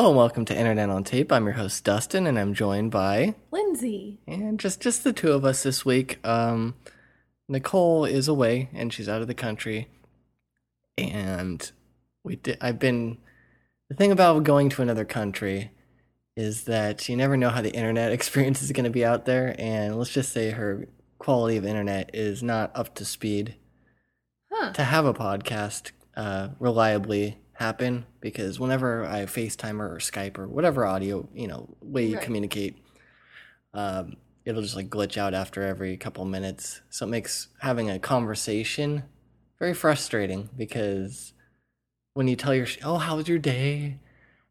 Hello and welcome to Internet on Tape. I'm your host Dustin, and I'm joined by Lindsay. and just just the two of us this week. Um, Nicole is away and she's out of the country, and we did. I've been the thing about going to another country is that you never know how the internet experience is going to be out there, and let's just say her quality of internet is not up to speed Huh. to have a podcast uh, reliably happen because whenever I FaceTime her or Skype or whatever audio, you know, way you Right. communicate, um, it'll just like glitch out after every couple minutes. So it makes having a conversation very frustrating because when you tell your, oh, how was your day?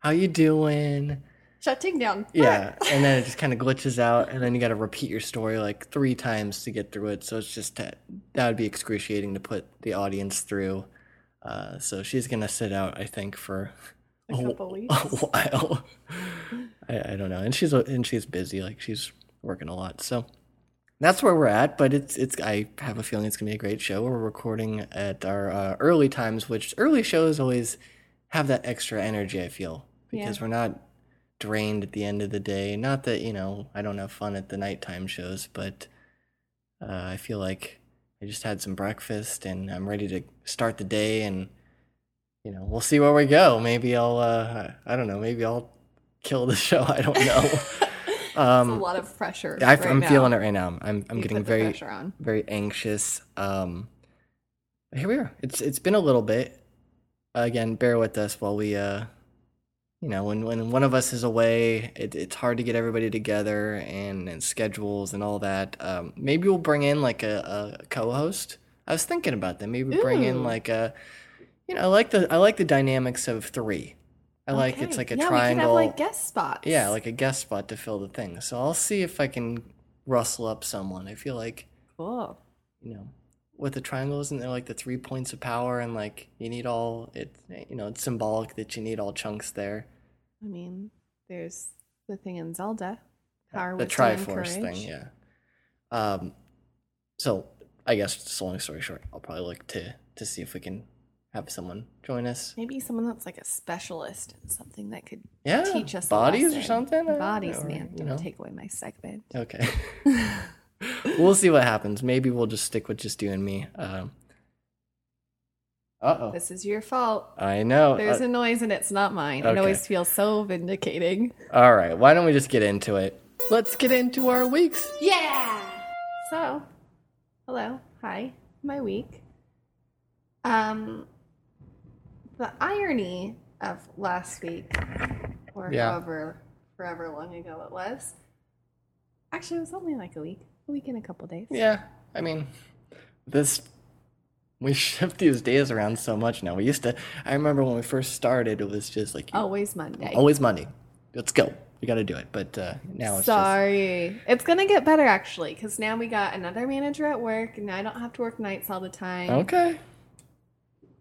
How you doing? Shutting down. Yeah, and then it just kind of glitches out, and then you got to repeat your story like three times to get through it. So it's just that that would be excruciating to put the audience through. Uh, so she's gonna sit out, I think, for A couple weeks. a while. I, I don't know, and she's and she's busy, like she's working a lot. So that's where we're at. But it's it's. I have a feeling it's gonna be a great show. We're recording at our uh, early times, which early shows always have that extra energy. I feel because Yeah. we're not drained at the end of the day. Not that you know I don't have fun at the nighttime shows, but uh, I feel like I just had some breakfast and I'm ready to start the day. And you know we'll see where we go. Maybe I'll uh, I don't know. Maybe I'll kill the show. I don't know. It's a um, lot of pressure. I, right now. feeling it right now. I'm I'm You getting very very anxious. Um, here we are. It's it's been a little bit. Again, bear with us while we uh, you know, when when one of us is away, it, it's hard to get everybody together and, and schedules and all that. Um, maybe we'll bring in like a, a co-host. I was thinking about that. Maybe bring in like a, you know, I like the I like the dynamics of three. I like it's like a yeah, triangle. We could have like guest spots. Yeah, like a guest spot to fill the thing. So I'll see if I can rustle up someone. I feel like, cool. you know, with the triangle, isn't there like the three points of power and like you need all it you know, it's symbolic that you need all chunks there. I mean, there's the thing in Zelda. Power, the Triforce thing, yeah. Um so I guess just a long story short, I'll probably look to to see if we can have someone join us. Maybe someone that's like a specialist in something that could Yeah. teach us bodies or something. Bodies, know, man. you Don't know. take away my segment. Okay. we'll see what happens. Maybe we'll just stick with just you and me. Um, uh oh. This is your fault. I know. There's Uh, a noise and it's not mine. It always feels so vindicating. all right. Why don't we just get into it? Let's get into our weeks. Yeah. So, hello, hi, my week. Um, the irony of last week, or Yeah. however forever long ago it was. Actually, it was only like a week, a week and a couple days. Yeah. I mean, this. We shift these days around so much now. We used to. I remember when we first started, it was just like Always Monday. always Monday. Let's go. We got to do it. But uh, now it's just. Sorry. It's gonna get better actually, because now we got another manager at work, and I don't have to work nights all the time. Okay.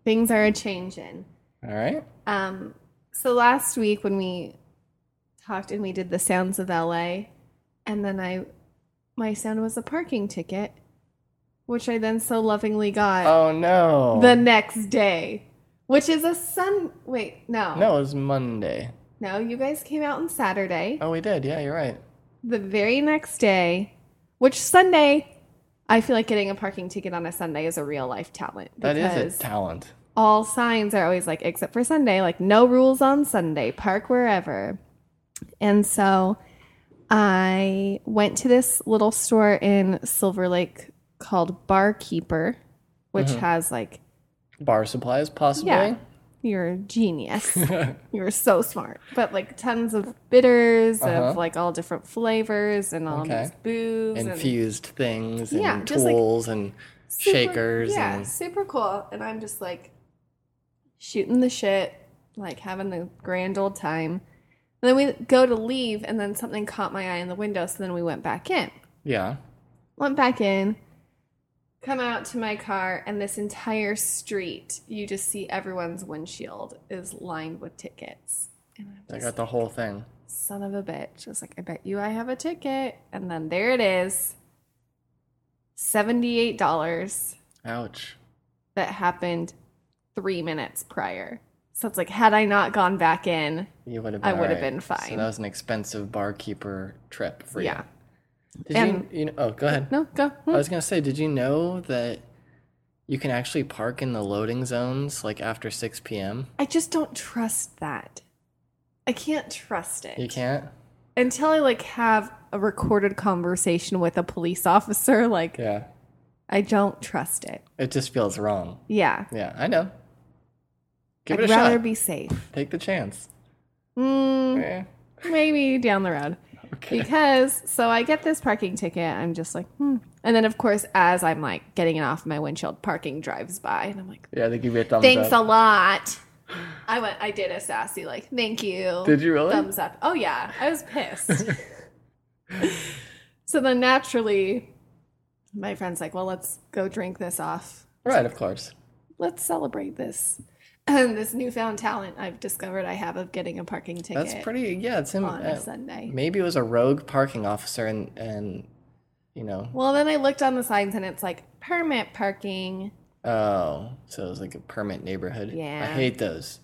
Things are a changing. All right. Um, so last week when we talked and we did the sounds of LA, and then I, my sound was a parking ticket, which I then so lovingly got Oh no. the next day, which is a sun. Wait, no, No, it was Monday. no, you guys came out on Saturday. Oh, we did. Yeah, you're right. The very next day, which Sunday, I feel like getting a parking ticket on a Sunday is a real life talent. That is a talent. all signs are always like, except for Sunday, like no rules on Sunday, park wherever. And so I went to this little store in Silver Lake called Barkeeper, which Mm-hmm. has like, Bar supplies, possibly. yeah, you're a genius. you're so smart. But like tons of bitters Uh-huh. of like all different flavors and all Okay. these booze and Infused things and Yeah, just like tools and super- shakers Yeah, and super cool. And I'm just like shooting the shit, like having the grand old time. And then we go to leave, and then something caught my eye in the window. So then we went back in. yeah. Went back in, come out to my car, and this entire street, you just see everyone's windshield is lined with tickets. And I got the whole thing. son of a bitch. I was like, I bet you I have a ticket. And then there it is $78 Ouch. that happened three minutes prior. So it's like, had I not gone back in, You would have. I Been would have been So fine. that was an expensive barkeeper trip for you. Did And- you? You know, oh, go ahead. No, go. Hmm. I was gonna say, did you know that you can actually park in the loading zones like after six p.m. I just don't trust that. I can't trust it. You can't. Until I like have a recorded conversation with a police officer, like Yeah. I don't trust it. It just feels wrong. Yeah. Yeah, I know. Give I'd it a rather shot. be safe. Take the chance. Mm, Eh, maybe down the road. Okay. Because so I get this parking ticket, I'm just like, hmm. And then of course, as I'm like getting it off my windshield, parking drives by, and I'm like, Yeah, they give you a thumbs up. thanks up. a lot. I went, I did a sassy like, thank you. Did you really? Thumbs up. Oh yeah, I was pissed. so then naturally, my friend's like, well, let's go drink this off. right, of course. Let's celebrate this. And this newfound talent I've discovered I have of getting a parking ticket That's pretty. Yeah, it's him. on uh, a Sunday. maybe it was a rogue parking officer, and and you know. Well, then I looked on the signs and it's like permit parking. Oh, so it was like a permit neighborhood. Yeah, I hate those.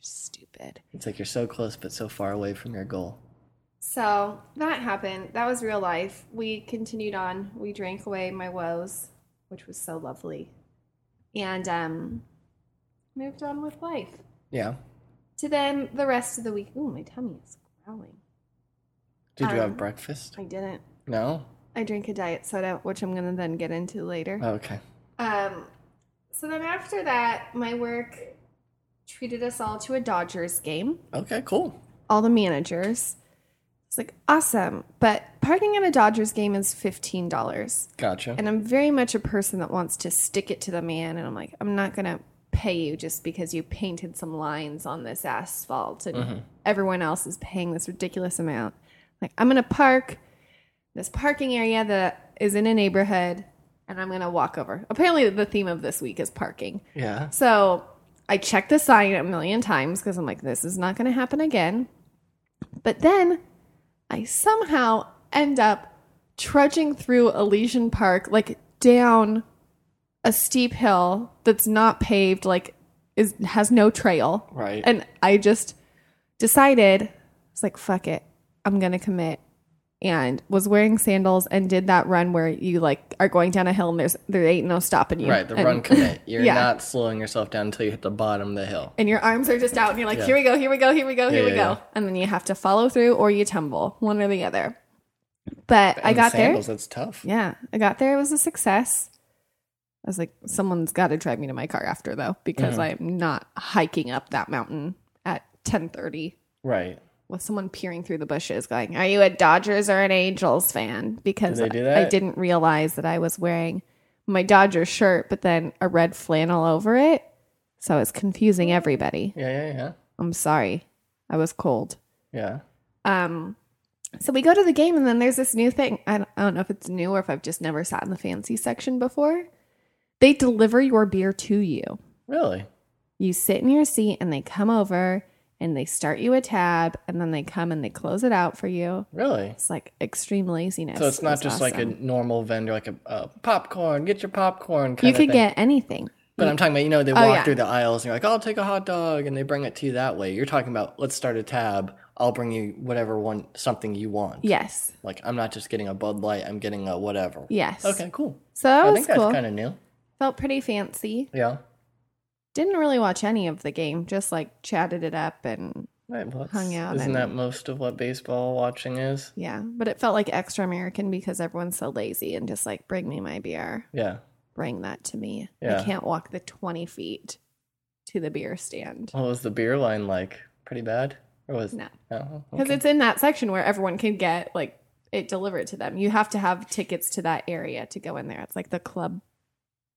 Stupid. It's like you're so close but so far away from your goal. So that happened. That was real life. We continued on. We drank away my woes, which was so lovely, and um, moved on with life. Yeah. To then the rest of the week. Ooh, my tummy is growling. Did you have Um, breakfast? I didn't. No. I drink a diet soda, which I'm gonna then get into later. Oh, okay. Um, so then after that, my work treated us all to a Dodgers game. Okay. Cool. All the managers. It's like awesome, but parking at a Dodgers game is fifteen dollars, Gotcha. and I'm very much a person that wants to stick it to the man. And I'm like, I'm not gonna pay you just because you painted some lines on this asphalt, and mm-hmm. everyone else is paying this ridiculous amount. Like, I'm gonna park this parking area that is in a neighborhood and I'm going to walk over. Apparently, the theme of this week is parking. yeah. So I checked the sign a million times because I'm like, this is not going to happen again. But then I somehow end up trudging through Elysian Park, like down a steep hill that's not paved, like is has no trail. Right. And I just decided, it's like, fuck it. I'm to commit. And was wearing sandals and did that run where you like are going down a hill and there's there ain't no stopping you. right. The And- run commit. You're Yeah. not slowing yourself down until you hit the bottom of the hill. And your arms are just out and you're like, Yeah. here we go, here we go, here we go, here Yeah, we go. And then you have to follow through or you tumble, one or the other. But I got sandals, there. That's tough. Yeah, I got there. It was a success. I was like, someone's got to drive me to my car after though, because Mm-hmm. I'm not hiking up that mountain at 10:30 Right. with someone peering through the bushes, going, "Are you a Dodgers or an Angels fan?" Because I didn't realize that I was wearing my Dodgers shirt, but then a red flannel over it, so it's confusing everybody. Yeah. Yeah. Yeah. I'm sorry, I was cold. Yeah. Um, so we go to the game, and then there's this new thing. I don't, I don't know if it's new or if I've just never sat in the fancy section before. They deliver your beer to you. Really? You sit in your seat, and they come over and they start you a tab, and then they come and they close it out for you. Really? It's like extreme laziness. So it's not It's just like a normal vendor, like a uh, popcorn. Get your popcorn. Kind You could get anything. But I'm talking about, you know, they Oh, walk yeah. through the aisles and you're like, I'll take a hot dog, and they bring it to you that way. You're talking about, let's start a tab. I'll bring you whatever one something you want. Yes. Like I'm not just getting a Bud Light, I'm getting a whatever. Yes. Okay, cool. So that I think that's kind of new. Felt pretty fancy. Yeah. Didn't really watch any of the game. Just like chatted it up and Right, well, Hung out Isn't and- that most of what baseball watching is? Yeah, but it felt like extra American because everyone's so lazy and just like, bring me my beer, Yeah. bring that to me. Yeah. I can't walk the 20 feet to the beer stand. What was the beer line like? Pretty bad? Or was No, Oh, because okay. it's in that section where everyone can get like it delivered to them. You have to have tickets to that area to go in there. It's like the club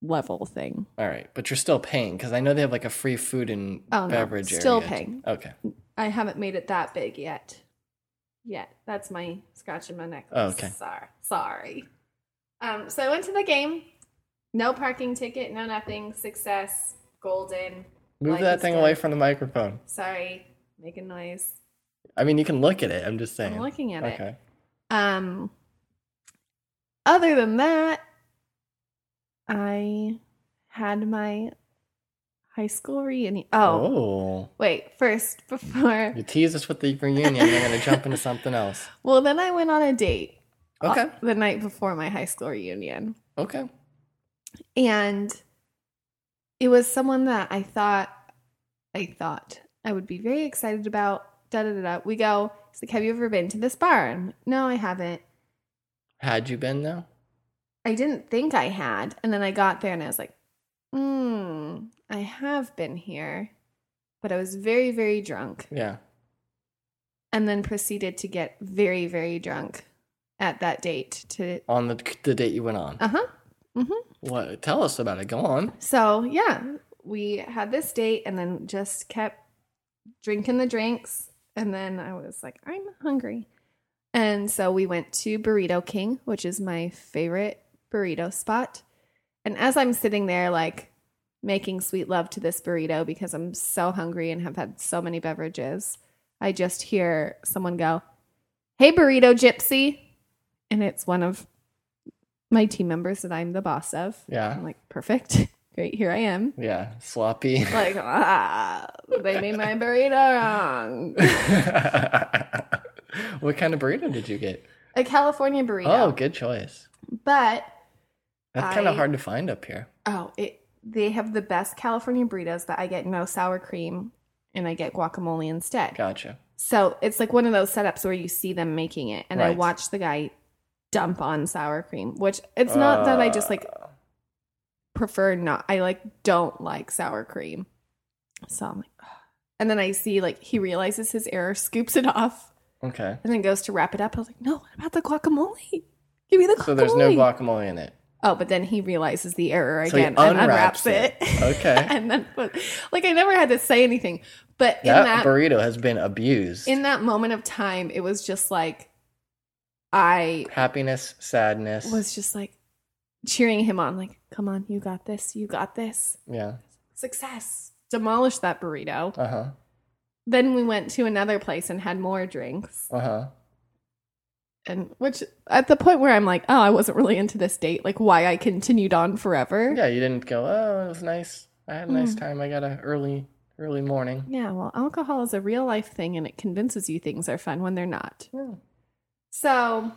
level thing. All right, but you're still paying because I know they have like a free food and Oh, no, beverage still area. paying. Okay. I haven't made it that big yet. Yet. That's my scratch in my necklace. Oh, okay. Sorry. Sorry. Um, so I went to the game. No parking ticket, no nothing. Success. Golden. Move Life that thing good. away from the microphone. Sorry. Making noise. I mean, you can look at it. I'm just saying. I'm looking at it. okay. Um other than that, I had my high school reunion. Oh, Oh. wait. First, before. You tease us with the reunion, you're going to jump into something else. Well, then I went on a date. uh, Okay. the night before my high school reunion. Okay. And it was someone that I thought I thought I would be very excited about. Da da da da. We go, he's like, Have you ever been to this bar? Like, no, I haven't. Had you been though? I didn't think I had. And then I got there and I was like, hmm, I have been here. But I was very, very drunk. Yeah. And then proceeded to get very, very drunk at that date to On the the date you went on. uh-huh. What? Tell us about it. Go on. So yeah, we had this date and then just kept drinking the drinks. And then I was like, I'm hungry. And so we went to Burrito King, which is my favorite burrito spot. And as I'm sitting there, like making sweet love to this burrito because I'm so hungry and have had so many beverages, I just hear someone go, Hey, burrito gypsy. And it's one of my team members that I'm the boss of. Yeah. I'm like, perfect. Great, here I am. Yeah. Sloppy. Like, ah, they made my burrito wrong. what kind of burrito did you get? A California burrito. Oh, good choice. But That's kind of hard to find up here. oh, it they have the best California burritos that I get no sour cream and I get guacamole instead. Gotcha. So it's like one of those setups where you see them making it and I watch the guy dump on sour cream, which it's not that I just like Uh, prefer not I like don't like sour cream. So I'm like "Ugh." and then I see like he realizes his error, scoops it off, Okay. and then goes to wrap it up. I was like, no, what about the guacamole? Give me the guacamole. So there's no guacamole in it. Oh, but then he realizes the error So again and unwraps it. it. Okay. and then put, like I never had to say anything. But in That, that burrito has been abused. in that moment of time, it was just like I Happiness, sadness. was just like cheering him on, like, come on, you got this, you got this. yeah. Success. Demolish that burrito. Uh huh. Then we went to another place and had more drinks. Uh huh. And which at the point where I'm like, oh, I wasn't really into this date, like why I continued on forever. Yeah, you didn't go. Oh, it was nice. I had a nice Mm. time. I got a early, early morning. Yeah, well, alcohol is a real life thing and it convinces you things are fun when they're not. Yeah. So,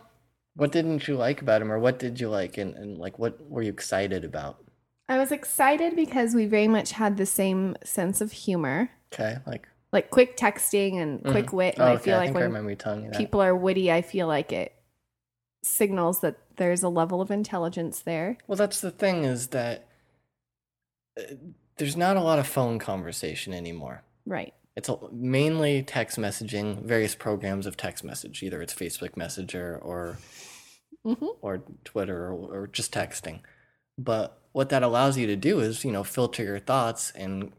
What didn't you like about him, or what did you like, and, and like what were you excited about? I was excited because we very much had the same sense of humor, Okay, like like quick texting and quick wit. And oh, I feel like I when you telling me that. people are witty, I feel like it signals that there's a level of intelligence there. Well, that's the thing is that uh, there's not a lot of phone conversation anymore. Right. It's a, mainly text messaging, various programs of text message. Either it's Facebook Messenger or hmm or Twitter or, or just texting. But what that allows you to do is, you know, filter your thoughts and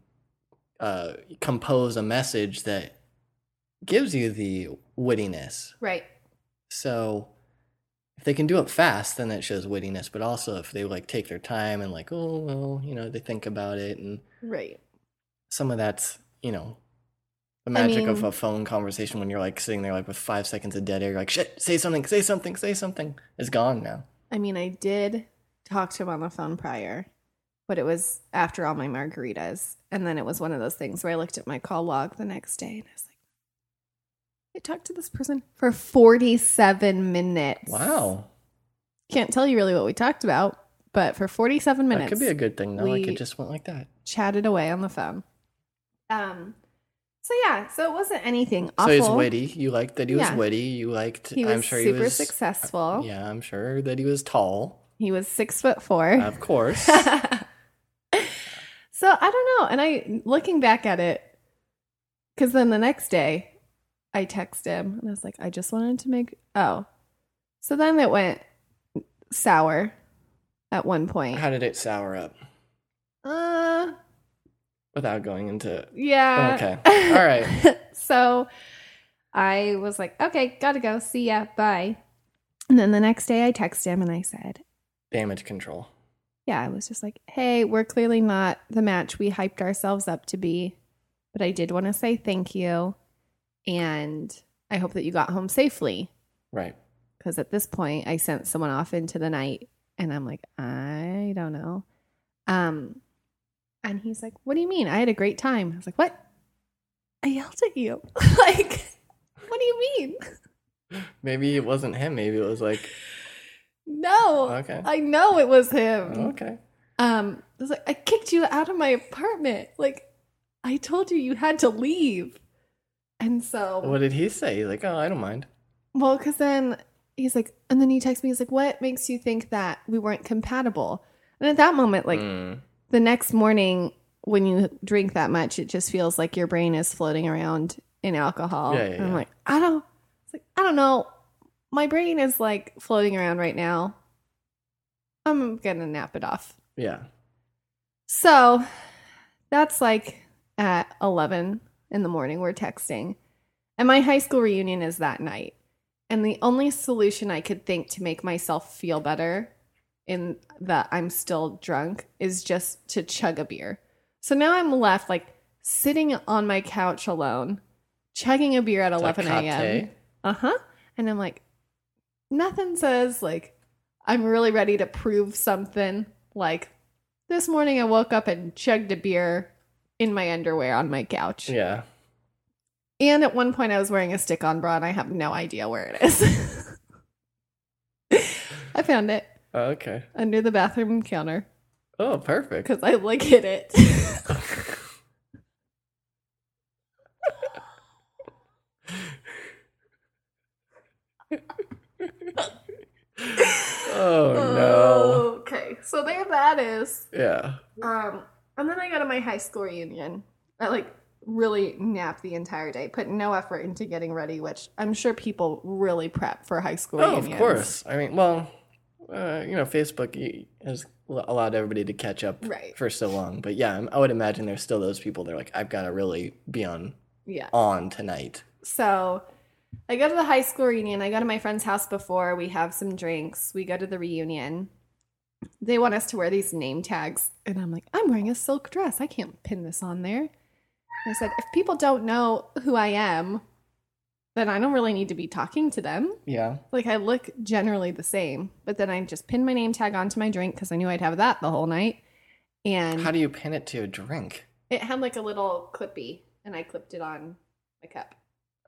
uh, compose a message that gives you the wittiness. Right. So if they can do it fast, then that shows wittiness. But also if they like take their time and like, oh well, you know, they think about it and Right. some of that's, you know, the I magic of a phone conversation when you're like sitting there like with five seconds of dead air, you're like, shit, say something, say something, say something. Is gone now. I mean, I did talk to him on the phone prior, but it was after all my margaritas. And then it was one of those things where I looked at my call log the next day and I was like, I talked to this person for 47 minutes. Wow. Can't tell you really what we talked about, but for 47 minutes, That could be a good thing though. like it just went like that. chatted away on the phone. Um, so yeah, so it wasn't anything So he's witty. You liked that he was Yeah. witty. You liked. He was I'm sure super he was successful. Yeah, I'm sure that he was tall. He was six foot four. Of course. so I don't know. And I looking back at it, because then the next day I text him and I was like, I just wanted to make oh. So then it went sour at one point. How did it sour up? Uh Without going into. yeah. Okay. All right. so I was like, okay, gotta go. See ya. Bye. And then the next day I text him and I said, Damage control. Yeah, I was just like, hey, we're clearly not the match we hyped ourselves up to be, but I did want to say thank you. And I hope that you got home safely. Right. Because at this point, I sent someone off into the night and I'm like, I don't know. Um, And he's like, What do you mean? I had a great time. I was like, What? I yelled at you. like, what do you mean? Maybe it wasn't him. Maybe it was like, No. Okay. I know it was him. okay. Um, I was like, I kicked you out of my apartment. Like, I told you you had to leave. And so, What did he say? He's like, oh, I don't mind. well, because then he's like, and then he texts me, he's like, what makes you think that we weren't compatible? And at that moment, like, Mm. the next morning when you drink that much, it just feels like your brain is floating around in alcohol. Yeah, yeah, and I'm yeah. like, I don't, it's like, I don't know. My brain is like floating around right now. I'm gonna nap it off. Yeah. So that's like at 11 in the morning, we're texting. And my high school reunion is that night. And the only solution I could think to make myself feel better in that I'm still drunk is just to chug a beer. So now I'm left like sitting on my couch alone, chugging a beer at 11 a.m. Uh huh. And I'm like, nothing says like I'm really ready to prove something. Like this morning, I woke up and chugged a beer in my underwear on my couch. Yeah. And at one point, I was wearing a stick on bra and I have no idea where it is. I found it Oh, okay. under the bathroom counter Oh, perfect. because I like hit it. oh no. Okay, so there that is. Yeah. Um, and then I go to my high school reunion. I like really napped the entire day, put no effort into getting ready, which I'm sure people really prep for high school Oh, reunions. of course. I mean, well, uh, you know, Facebook y- has allowed everybody to catch up Right. for so long. But yeah, I'm- I would imagine there's still those people. They're like, I've got to really be on Yeah. on tonight. So I go to the high school reunion. I go to my friend's house before. We have some drinks. We go to the reunion. They want us to wear these name tags. And I'm like, I'm wearing a silk dress. I can't pin this on there. And I said, if people don't know who I am, then I don't really need to be talking to them. Yeah. Like I look generally the same, but then I just pinned my name tag onto my drink because I knew I'd have that the whole night. And How do you pin it to a drink? it had like a little clippy, and I clipped it on my cup.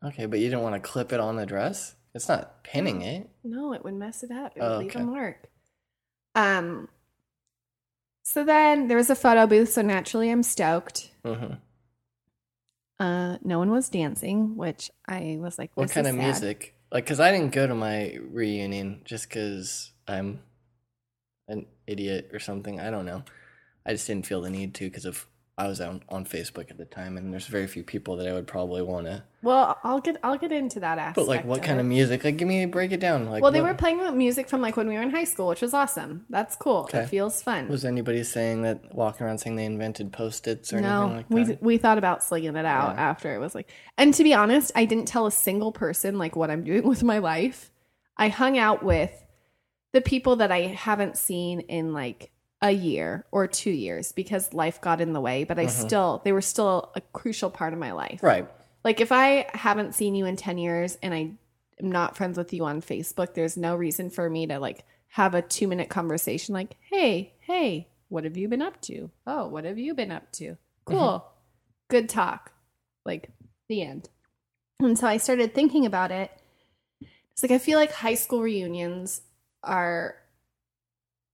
Okay, but you don't want to clip it on the dress? It's not pinning it. No, it would mess it up. It would Oh, leave a mark. Um. So then there was a photo booth, so naturally I'm stoked. hmm Uh, no one was dancing, which I was like, What kind of sad. music? Like, cause I didn't go to my reunion just cause I'm an idiot or something. I don't know. I just didn't feel the need to because of I was on, on Facebook at the time, and there's very few people that I would probably want to. Well, I'll get I'll get into that aspect. But like, what kind it. of music? Like, give me break it down. Like, Well, they what- were playing music from like when we were in high school, which was awesome. That's cool. Okay. It feels fun. Was anybody saying that walking around saying they invented post-its or no, anything like that? we we thought about slinging it out Yeah. after it was like. And to be honest, I didn't tell a single person like what I'm doing with my life. I hung out with the people that I haven't seen in like a year or two years because life got in the way. But I Mhm. still they were still a crucial part of my life. Right. Like if I haven't seen you in 10 years and I am not friends with you on Facebook, there's no reason for me to like have a 2-minute conversation like, "Hey, hey, what have you been up to? Oh, what have you been up to? Cool. Good talk." Like the end. And so I started thinking about it. It's like I feel like high school reunions are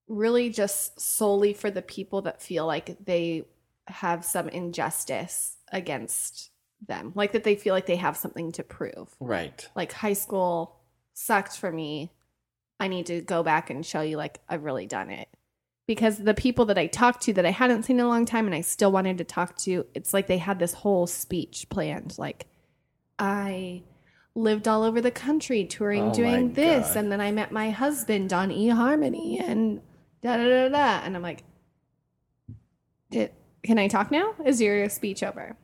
really just solely for the people that feel like they have some injustice against them. Like that they feel like they have something to prove. Right. Like high school sucked for me. I need to go back and show you like I've really done it. Because the people that I talked to that I hadn't seen in a long time and I still wanted to talk to, it's like they had this whole speech planned. Like, I lived all over the country touring Oh doing this, God. and then I met my husband on eHarmony and da da da da. And I'm like, "Did- can I talk now? Is your speech over?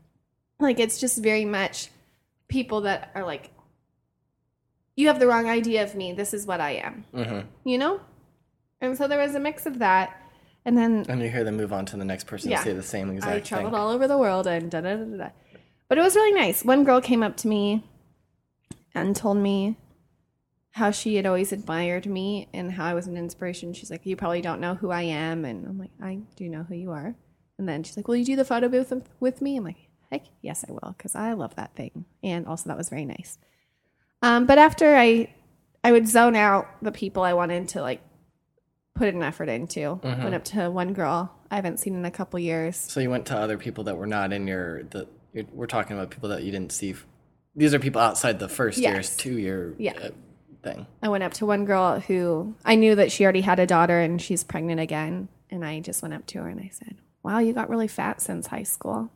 Like, it's just very much people that are like, you have the wrong idea of me. This is what I am, hmm you know? And so there was a mix of that. And then And you hear them move on to the next person Yeah. and say the same exact thing. I thing. traveled all over the world and da da da. da. But it was really nice. One girl came up to me and told me how she had always admired me and how I was an inspiration. She's like, "You probably don't know who I am," and I'm like, "I do know who you are." And then she's like, "Will you do the photo booth with- with me?" I'm like, "Heck, yes, I will," because I love that thing. And also, that was very nice. Um, but after I, I would zone out the people I wanted to like put an effort into. Went up to one girl I haven't seen in a couple years. So you went to other people that were not in your the. You're, we're talking about people that you didn't see. f- These are people outside the first year's Yes. two year Yeah. uh, thing. I went up to one girl who I knew that she already had a daughter and she's pregnant again. And I just went up to her and I said, Wow, you got really fat since high school.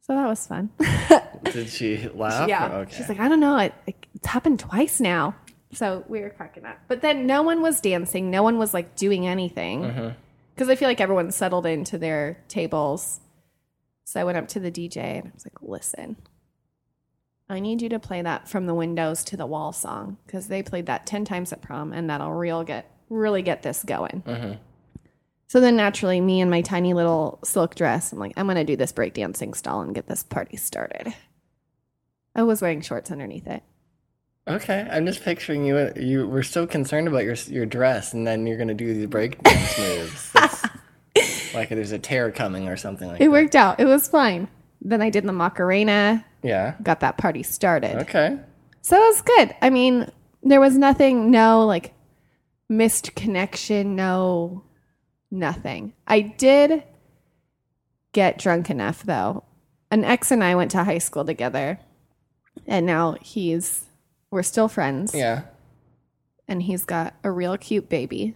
So that was fun. Did she laugh? yeah. Okay. She's like, I don't know. It, it, it's happened twice now. So we were cracking up. But then no one was dancing. No one was like doing anything. Mm-hmm. Because I feel like everyone settled into their tables. So I went up to the DJ and I was like, listen, I need you to play that from the windows to the wall song. Because they played that 10 times at prom and that'll real get really get this going. Mhm. So then naturally, me and my tiny little silk dress, I'm like, I'm going to do this breakdancing stall and get this party started. I was wearing shorts underneath it. Okay, I'm just picturing you. You were so concerned about your your dress, and then you're gonna do these breakdance moves. Like there's a tear coming or something like It that. It worked out. It was fine. Then I did the Macarena, Yeah. got that party started. Okay. So it was good. I mean, there was nothing, no like missed connection, no nothing. I did get drunk enough though. An ex and I went to high school together, and now he's, we're still friends, Yeah. and he's got a real cute baby.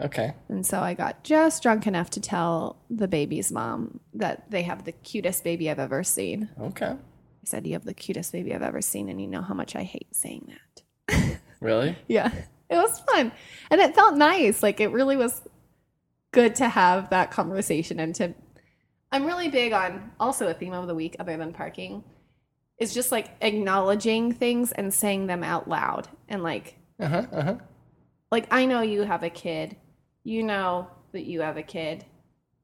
Okay. And so I got just drunk enough to tell the baby's mom that they have the cutest baby I've ever seen. Okay. I said, You have the cutest baby I've ever seen, and you know how much I hate saying that. Really? Yeah. It was fun. And it felt nice. Like it really was good to have that conversation and to I'm really big on also a theme of the week other than parking is just like acknowledging things and saying them out loud. And like Uh huh. Uh huh. like I know you have a kid. You know that you have a kid.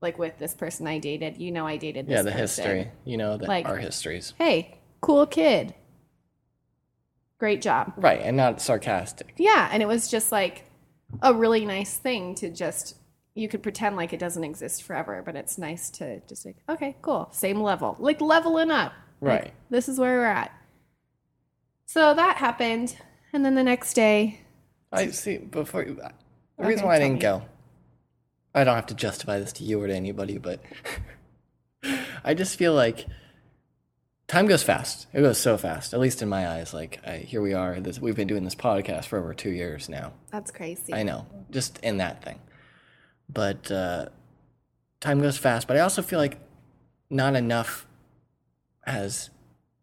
Like with this person I dated. You know I dated this Yeah, the person. history. You know, the, Like- our histories. Hey, cool kid. Great job. Right, and not sarcastic. Yeah, and it was just like a really nice thing to just you could pretend like it doesn't exist forever, but it's nice to just like, okay, cool, same level. Like leveling up. Like, Right. this is where we're at. So that happened, and then the next day, I see. Before you, the Okay, reason why I didn't me. go, I don't have to justify this to you or to anybody, but I just feel like time goes fast. It goes so fast, at least in my eyes. Like I, here we are. This, we've been doing this podcast for over two years now. that's crazy. I know, just in that thing. But uh, time goes fast. But I also feel like not enough has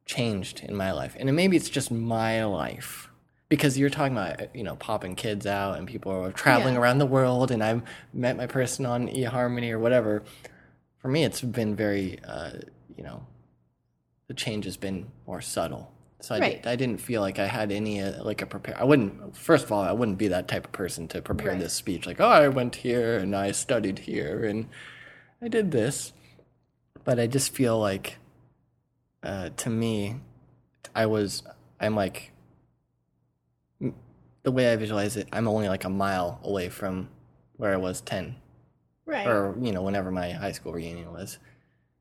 changed in my life, and maybe it's just my life because you're talking about you know popping kids out and people are traveling Yeah. around the world, and I've met my person on eHarmony or whatever. For me, it's been very uh, you know the change has been more subtle. So I, Right. did, I didn't feel like I had any uh, like a prepare. I wouldn't. First of all, I wouldn't be that type of person to prepare Right. this speech. Like, oh, I went here and I studied here and I did this. But I just feel like, uh, to me, I was. I'm like. The way I visualize it, I'm only like a mile away from where I was ten, right. or you know, whenever my high school reunion was.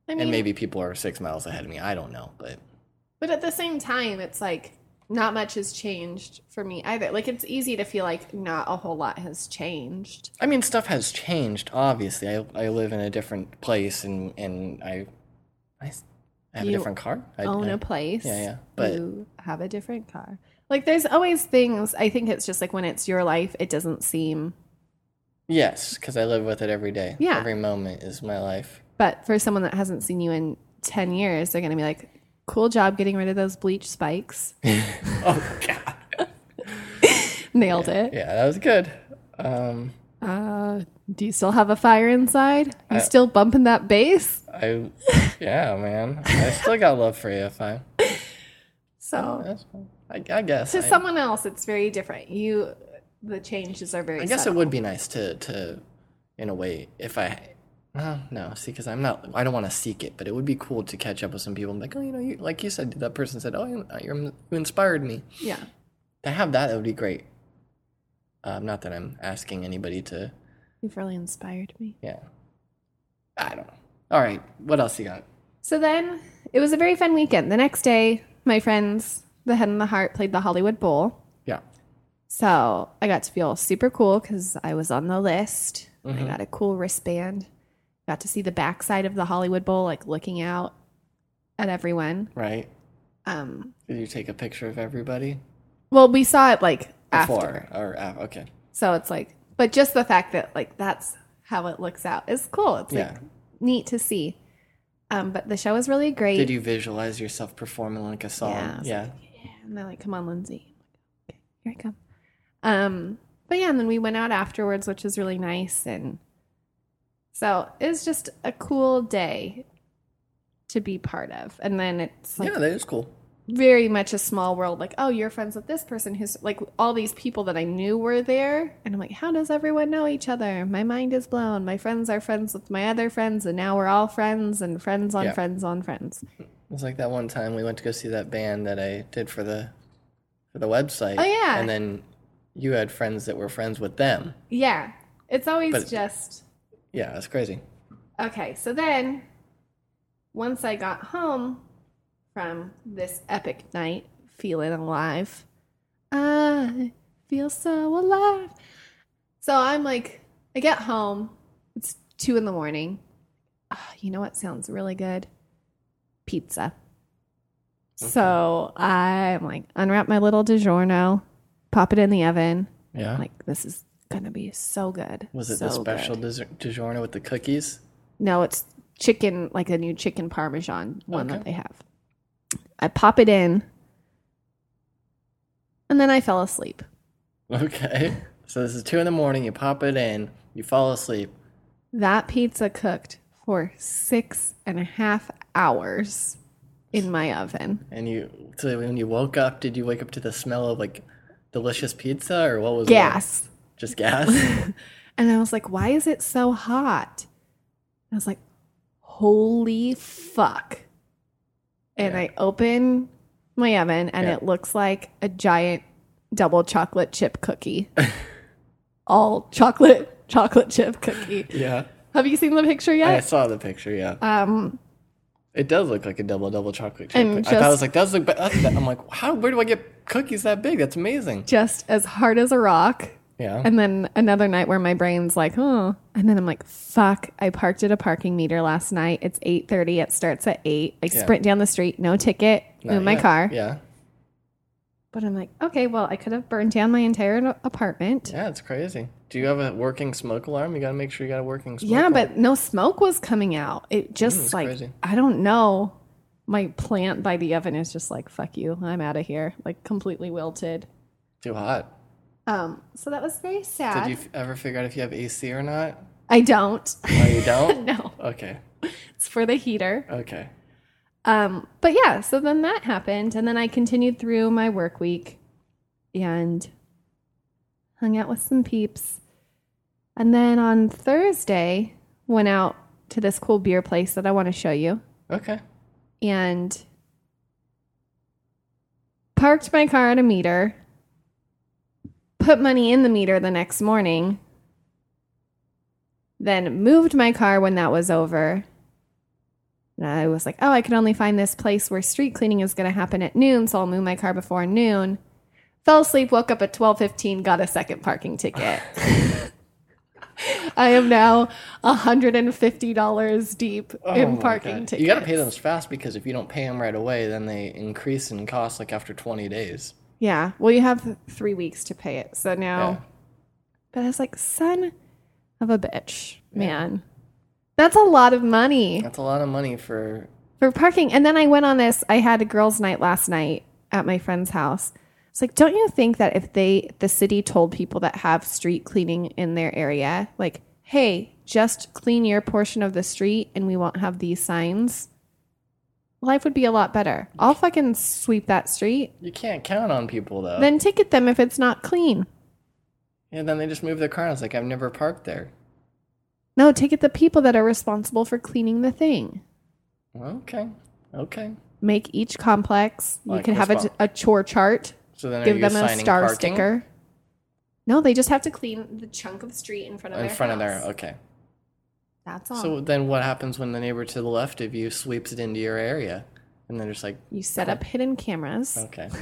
I mean, and maybe people are six miles ahead of me. I don't know, but but at the same time, it's like not much has changed for me either. Like it's easy to feel like not a whole lot has changed. I mean, stuff has changed. Obviously, I I live in a different place, and and I I have You a different car. I own I- a place. yeah, yeah, but- you have a different car. Like there's always things. I think it's just like when it's your life, it doesn't seem. yes, because I live with it every day. Yeah. every moment is my life. But for someone that hasn't seen you in ten years, they're gonna be like, "Cool job getting rid of those bleach spikes." oh God, Nailed it. yeah, that was good. Um, Uh, do you still have a fire inside? You still bumping that bass? I yeah, man, I still got love for AFI. So That's fine. I, I guess. to I, someone else, it's very different. You, the changes are very. I guess it would be nice to to, in a way, if I. Uh, no, see, because I'm not. I don't want to seek it, but it would be cool to catch up with some people and be like, oh, you know, you, like you said, that person said, oh, you, you're, you inspired me. Yeah. To have that, it would be great. Um, not that I'm asking anybody to. You've really inspired me. Yeah. I don't know. All right. What else you got? So then it was a very fun weekend. The next day, my friends, the head and the heart, played the Hollywood Bowl. Yeah. So I got to feel super cool because I was on the list. Mm-hmm. I got a cool wristband. Got to see the backside of the Hollywood Bowl, like looking out at everyone. Right. Um, Did you take a picture of everybody well, we saw it like before after. or af- okay? So it's like, but just the fact that like that's how it looks out is cool. It's like Yeah. neat to see. Um, but the show was really great. Did you visualize yourself performing like a song? Yeah, Yeah. And they're like, come on, Lindsay. Like, Okay, here I come. Um, but yeah, and then we went out afterwards, which was really nice. And so it was just a cool day to be part of. And then it's like yeah, that is cool. Very much a small world. Like, oh, you're friends with this person who's like all these people that I knew were there. And I'm like, how does everyone know each other? My mind is blown. My friends are friends with my other friends. And now we're all friends and friends on Yeah. friends on friends. It was like that one time we went to go see that band that I did for the for the website. Oh, yeah. And then you had friends that were friends with them. Yeah. It's always But- just Yeah, it's crazy. Okay, so then once I got home from this epic night, feeling alive, I feel so alive. So I'm like, I get home, it's two in the morning. Ah, you know what sounds really good? Pizza. So I'm like, unwrap my little DiGiorno, pop it in the oven. Yeah. Like, this is gonna be so good. was it so the special good. DiGiorno with the cookies? No, it's chicken, like a new chicken parmesan one Okay. that they have. I pop it in, and then I fell asleep. Okay. So this is two in the morning. You pop it in. You fall asleep. That pizza cooked for six and a half hours in my oven. And you, so when you woke up, did you wake up to the smell of like delicious pizza or what was it? Gas. Just gas? And I was like, why is it so hot? I was like, holy fuck. And Yeah. I open my oven and Yeah. it looks like a giant double chocolate chip cookie. All chocolate, chocolate chip cookie. yeah. Have you seen the picture yet? I saw the picture, yeah. Um, It does look like a double double chocolate chip. Cookie. I thought I was like, that's look. That's, that. I'm like, how? Where do I get cookies that big? That's amazing. just as hard as a rock. Yeah. And then another night where my brain's like, oh, and then I'm like, fuck, I parked at a parking meter last night. It's 8.30. It starts at 8. I Yeah. sprint down the street, no ticket, Not in my car. Yeah. But I'm like, okay, well, I could have burned down my entire apartment. Yeah, it's crazy. Do you have a working smoke alarm? You got to make sure you got a working smoke Yeah, alarm. but no smoke was coming out. It mm, just it's like, crazy. I don't know. My plant by the oven is just like, fuck you. I'm out of here. Like completely wilted. Too hot. Um, so that was very sad. Did you f- ever figure out if you have AC or not? I don't. Oh, you don't? no, Okay. it's for the heater. Okay. Um, but yeah, so then that happened, and then I continued through my work week and hung out with some peeps. And then on Thursday, went out to this cool beer place that I want to show you Okay. and parked my car at a meter, put money in the meter the next morning, then moved my car when that was over. And I was like, oh, I can only find this place where street cleaning is going to happen at noon, so I'll move my car before noon. Fell asleep, woke up at 12:15, got a second parking ticket. I am now $150 deep Oh in parking tickets. You got to pay them fast because if you don't pay them right away, then they increase in cost like after 20 days. Yeah. Well, you have three weeks to pay it. So now, Yeah. but I was like, son of a bitch, man. That's a lot of money That's a lot of money for. for parking. And then I went on this, I had a girls' night last night at my friend's house. It's like, don't you think that if they, the city told people that have street cleaning in their area, like, hey, just clean your portion of the street and we won't have these signs, life would be a lot better. I'll fucking sweep that street, You can't count on people though. then ticket them if it's not clean. and then they just move their car. and It's like I've never parked there. No, ticket the people that are responsible for cleaning the thing. Okay. Okay. Make each complex. You Like can have a, respon- a chore chart. So then are Give you them a assigning star parking sticker. No, they just have to clean the chunk of street in front of their in their front of house. their. Okay. That's all. So then what happens when the neighbor to the left of you sweeps it into your area? And then it's like, you set up hidden cameras. okay.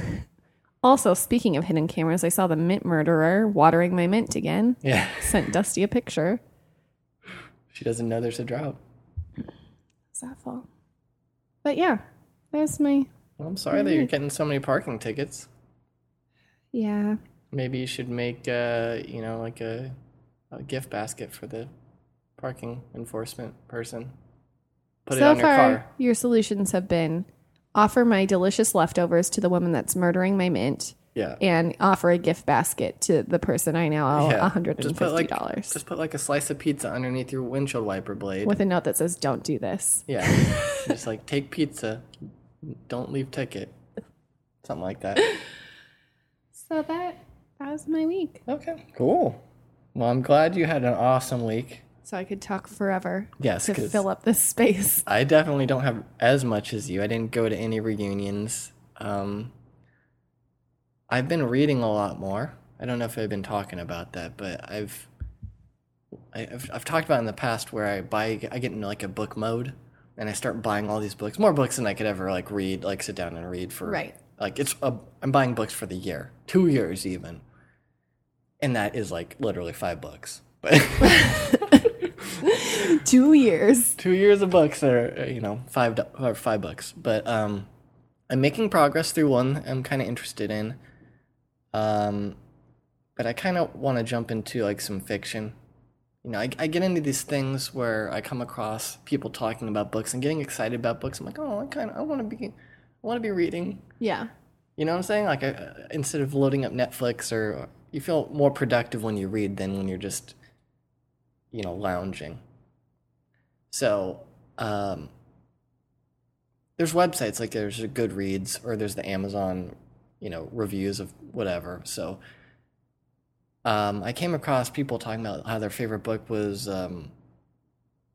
Also, speaking of hidden cameras, I saw the mint murderer watering my mint again. Yeah. Sent Dusty a picture. She doesn't know there's a drought. Awful. But yeah, there's my Well, I'm sorry that you're getting so many parking tickets. yeah. Maybe you should make, uh, you know, like a, a gift basket for the parking enforcement person. Put it so your far, car. your solutions have been offer my delicious leftovers to the woman that's murdering my mint, Yeah. and offer a gift basket to the person I now owe Yeah. $150 Just put like just put like a slice of pizza underneath your windshield wiper blade. with a note that says, "Don't do this." yeah. just like take pizza, don't leave ticket. Something like that. So that that was my week. Okay. Cool. Well, I'm glad you had an awesome week. So I could talk forever Yes, to fill up this space. I definitely don't have as much as you. I didn't go to any reunions. Um, I've been reading a lot more. I don't know if I've been talking about that, but I've I've, I've talked about in the past where I buy I get into like a book mode and I start buying all these books, more books than I could ever like read, like sit down and read for Right. Like it's a, I'm buying books for the year, two years even, and that is like literally five books. But Two years. two years of books are uh, you know five or five bucks. But um i'm making progress through one i'm kind of interested in. Um but i kind of want to jump into like some fiction. You know I, I get into these things where i come across people talking about books and getting excited about books. I'm like oh i kind of i want to be i want to be reading. Yeah. you know what i'm saying? Like I, instead of loading up netflix or you feel more productive when you read than when you're just you know lounging so, um, there's websites like there's a Goodreads or there's the Amazon, you know, reviews of whatever. So, um, I came across people talking about how their favorite book was um,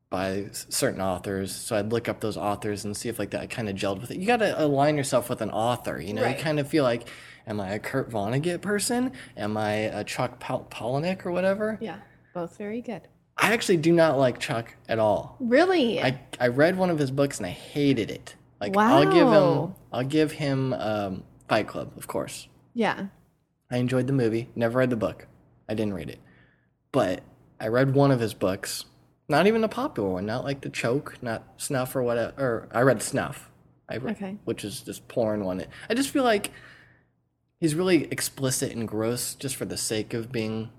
by certain authors. So I'd look up those authors and see if like that kind of gelled with it. You got to align yourself with an author. You know, Right. you kind of feel like, am I a Kurt Vonnegut person? Am I a Chuck Pol- Palahniuk or whatever? Yeah. Both very good. I actually do not like Chuck at all. Really? I, I read one of his books and I hated it. Like I'll give him I'll give him um, Fight Club, of course. yeah. I enjoyed the movie. Never read the book. I didn't read it, but I read one of his books. Not even a popular one. Not like the Choke, not Snuff or whatever. Or I read Snuff. I Okay. Which is just porn one. I just feel like he's really explicit and gross just for the sake of being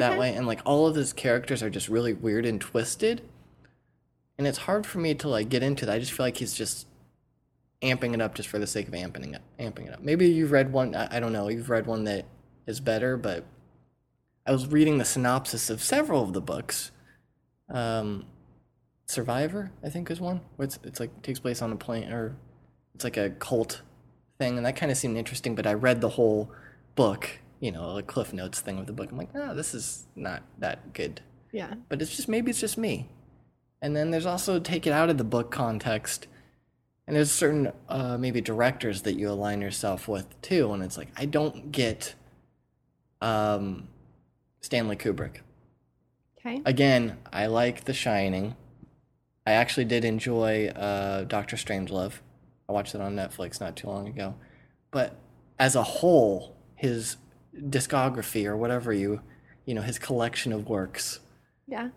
that way and like all of his characters are just really weird and twisted. And it's hard for me to like get into that. I just feel like he's just amping it up just for the sake of amping it amping it up. Maybe you've read one i, I don't know you've read one that is better but i was reading the synopsis of several of the books. Um survivor i think is one where it's, it's like takes place on a plane or it's like a cult thing and that kind of seemed interesting but i read the whole book you know a cliff notes thing of the book. I'm like oh this is not that good. Yeah. but it's just maybe it's just me. And then there's also take it out of the book context. And there's certain uh, maybe directors that you align yourself with too and it's like i don't get um, stanley kubrick. Okay. again i like the shining. I actually did enjoy uh, dr strangelove. I watched it on netflix not too long ago. But as a whole his discography or whatever you you know his collection of works Yeah.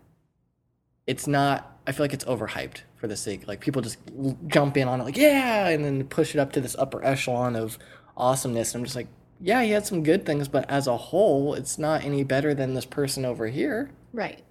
it's not i feel like it's overhyped for the sake like people just jump in on it like yeah and then push it up to this upper echelon of awesomeness and i'm just like yeah he had some good things but as a whole it's not any better than this person over here Right.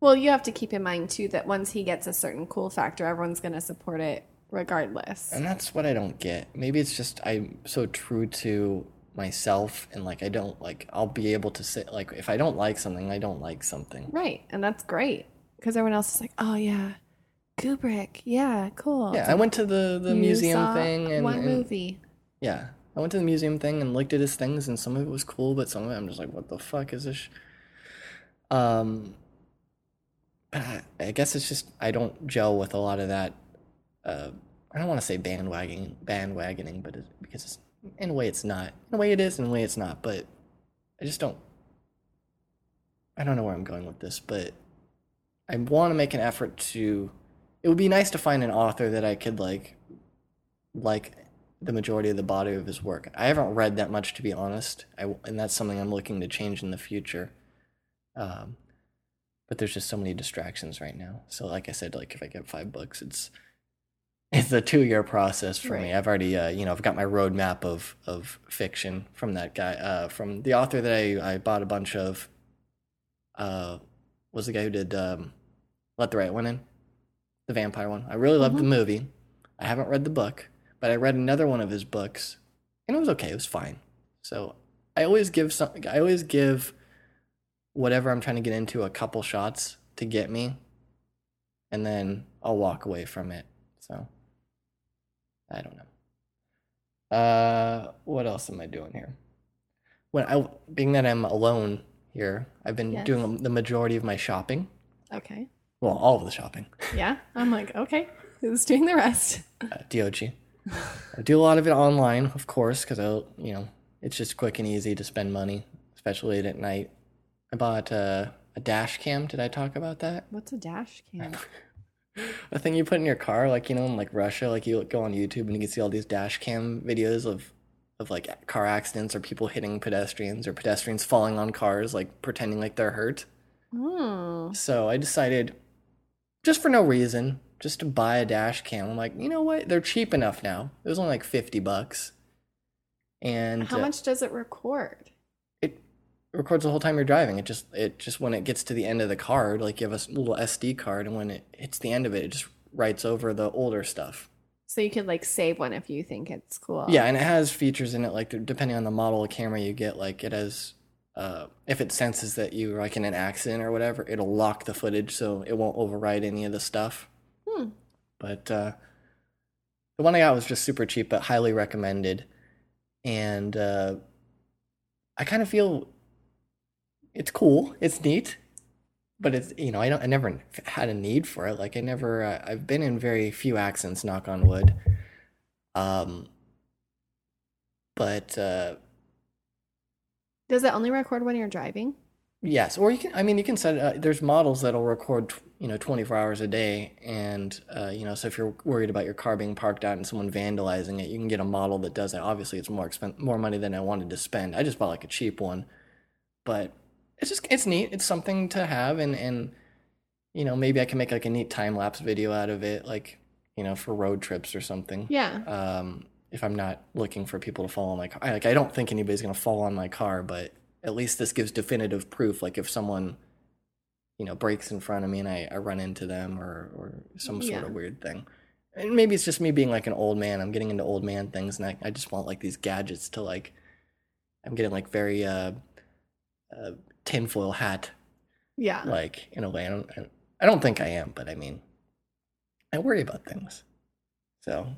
Well, you have to keep in mind too that once he gets a certain cool factor, everyone's going to support it regardless. and that's what i don't get maybe it's just i'm so true to myself and like i don't like i'll be able to say like if i don't like something i don't like something Right. And that's great because everyone else is like, oh, yeah, Kubrick. Yeah, cool. yeah i went to the the you museum thing and, one and movie. Yeah. I went to the museum thing and looked at his things, and some of it was cool, but some of it I'm just like, what the fuck is this? Um, I, I guess it's just I don't gel with a lot of that. Uh, I don't want to say bandwagoning, bandwagoning, but it, because it's, in a way it's not. In a way it is, in a way it's not. But I just don't. I don't know where I'm going with this, but I want to make an effort to. It would be nice to find an author that I could like, like the majority of the body of his work. I haven't read that much to be honest, I, and that's something I'm looking to change in the future. Um, but there's just so many distractions right now. So, like I said, like if I get five books, it's it's a two year process for me. I've already, uh, you know, I've got my roadmap of of fiction from that guy, uh, from the author that I I bought a bunch of. Uh, was the guy who did um, Let the Right One In, the vampire one. I really loved the movie. I haven't read the book, but I read another one of his books, and it was okay. It was fine. So I always give some. I always give whatever I'm trying to get into a couple shots to get me, and then I'll walk away from it. I don't know. Uh, what else am I doing here? When I being that I'm alone here, I've been Yes. doing the majority of my shopping. Okay. Well, all of the shopping. Yeah. I'm like, okay, who's doing the rest? uh, DOG. I do a lot of it online, of course, because I, you know, it's just quick and easy to spend money, especially late at night. I bought uh, a dash cam. Did I talk about that? What's a dash cam? A thing you put in your car, like you know, in like Russia, like you go on YouTube and you can see all these dash cam videos of of like car accidents or people hitting pedestrians or pedestrians falling on cars, like pretending like they're hurt. Oh. So I decided, just for no reason, just to buy a dash cam. I'm like, you know what? They're cheap enough now. It was only like fifty bucks, and How uh, much does it record? Records the whole time you're driving. It just it just when it gets to the end of the card, like you have a little SD card, and when it hits the end of it, it just writes over the older stuff. So you could like save one if you think it's cool. Yeah, and it has features in it like depending on the model of camera you get, like it has. Uh, if it senses that you're like in an accident or whatever, it'll lock the footage so it won't override any of the stuff. Hmm. But uh, the one I got was just super cheap, but highly recommended. And uh, I kind of feel it's cool, it's neat, but it's you know I don't I never had a need for it. Like I never uh, I've been in very few accidents, knock on wood. Um, but uh, Does it only record when you're driving? Yes, or you can. I mean, you can set. Uh, there's models that'll record, you know, 24 hours a day, and uh, you know, so if you're worried about your car being parked out and someone vandalizing it, you can get a model that does that. Obviously, it's more expen- more money than I wanted to spend. I just bought like a cheap one, but it's just it's neat. It's something to have, and and you know, maybe I can make like a neat time lapse video out of it, like you know, for road trips or something Yeah. um, if I'm not looking for people to fall on my car. I, like I don't think anybody's gonna fall on my car, but at least this gives definitive proof. Like if someone, you know, breaks in front of me and I, I run into them or or some sort Yeah. of weird thing. And maybe it's just me being like an old man. I'm getting into old man things, and I, I just want like these gadgets to like. I'm getting like very uh, uh tinfoil hat Yeah. like in a way. I don't I- don't think I am, but I mean, I worry about things. So,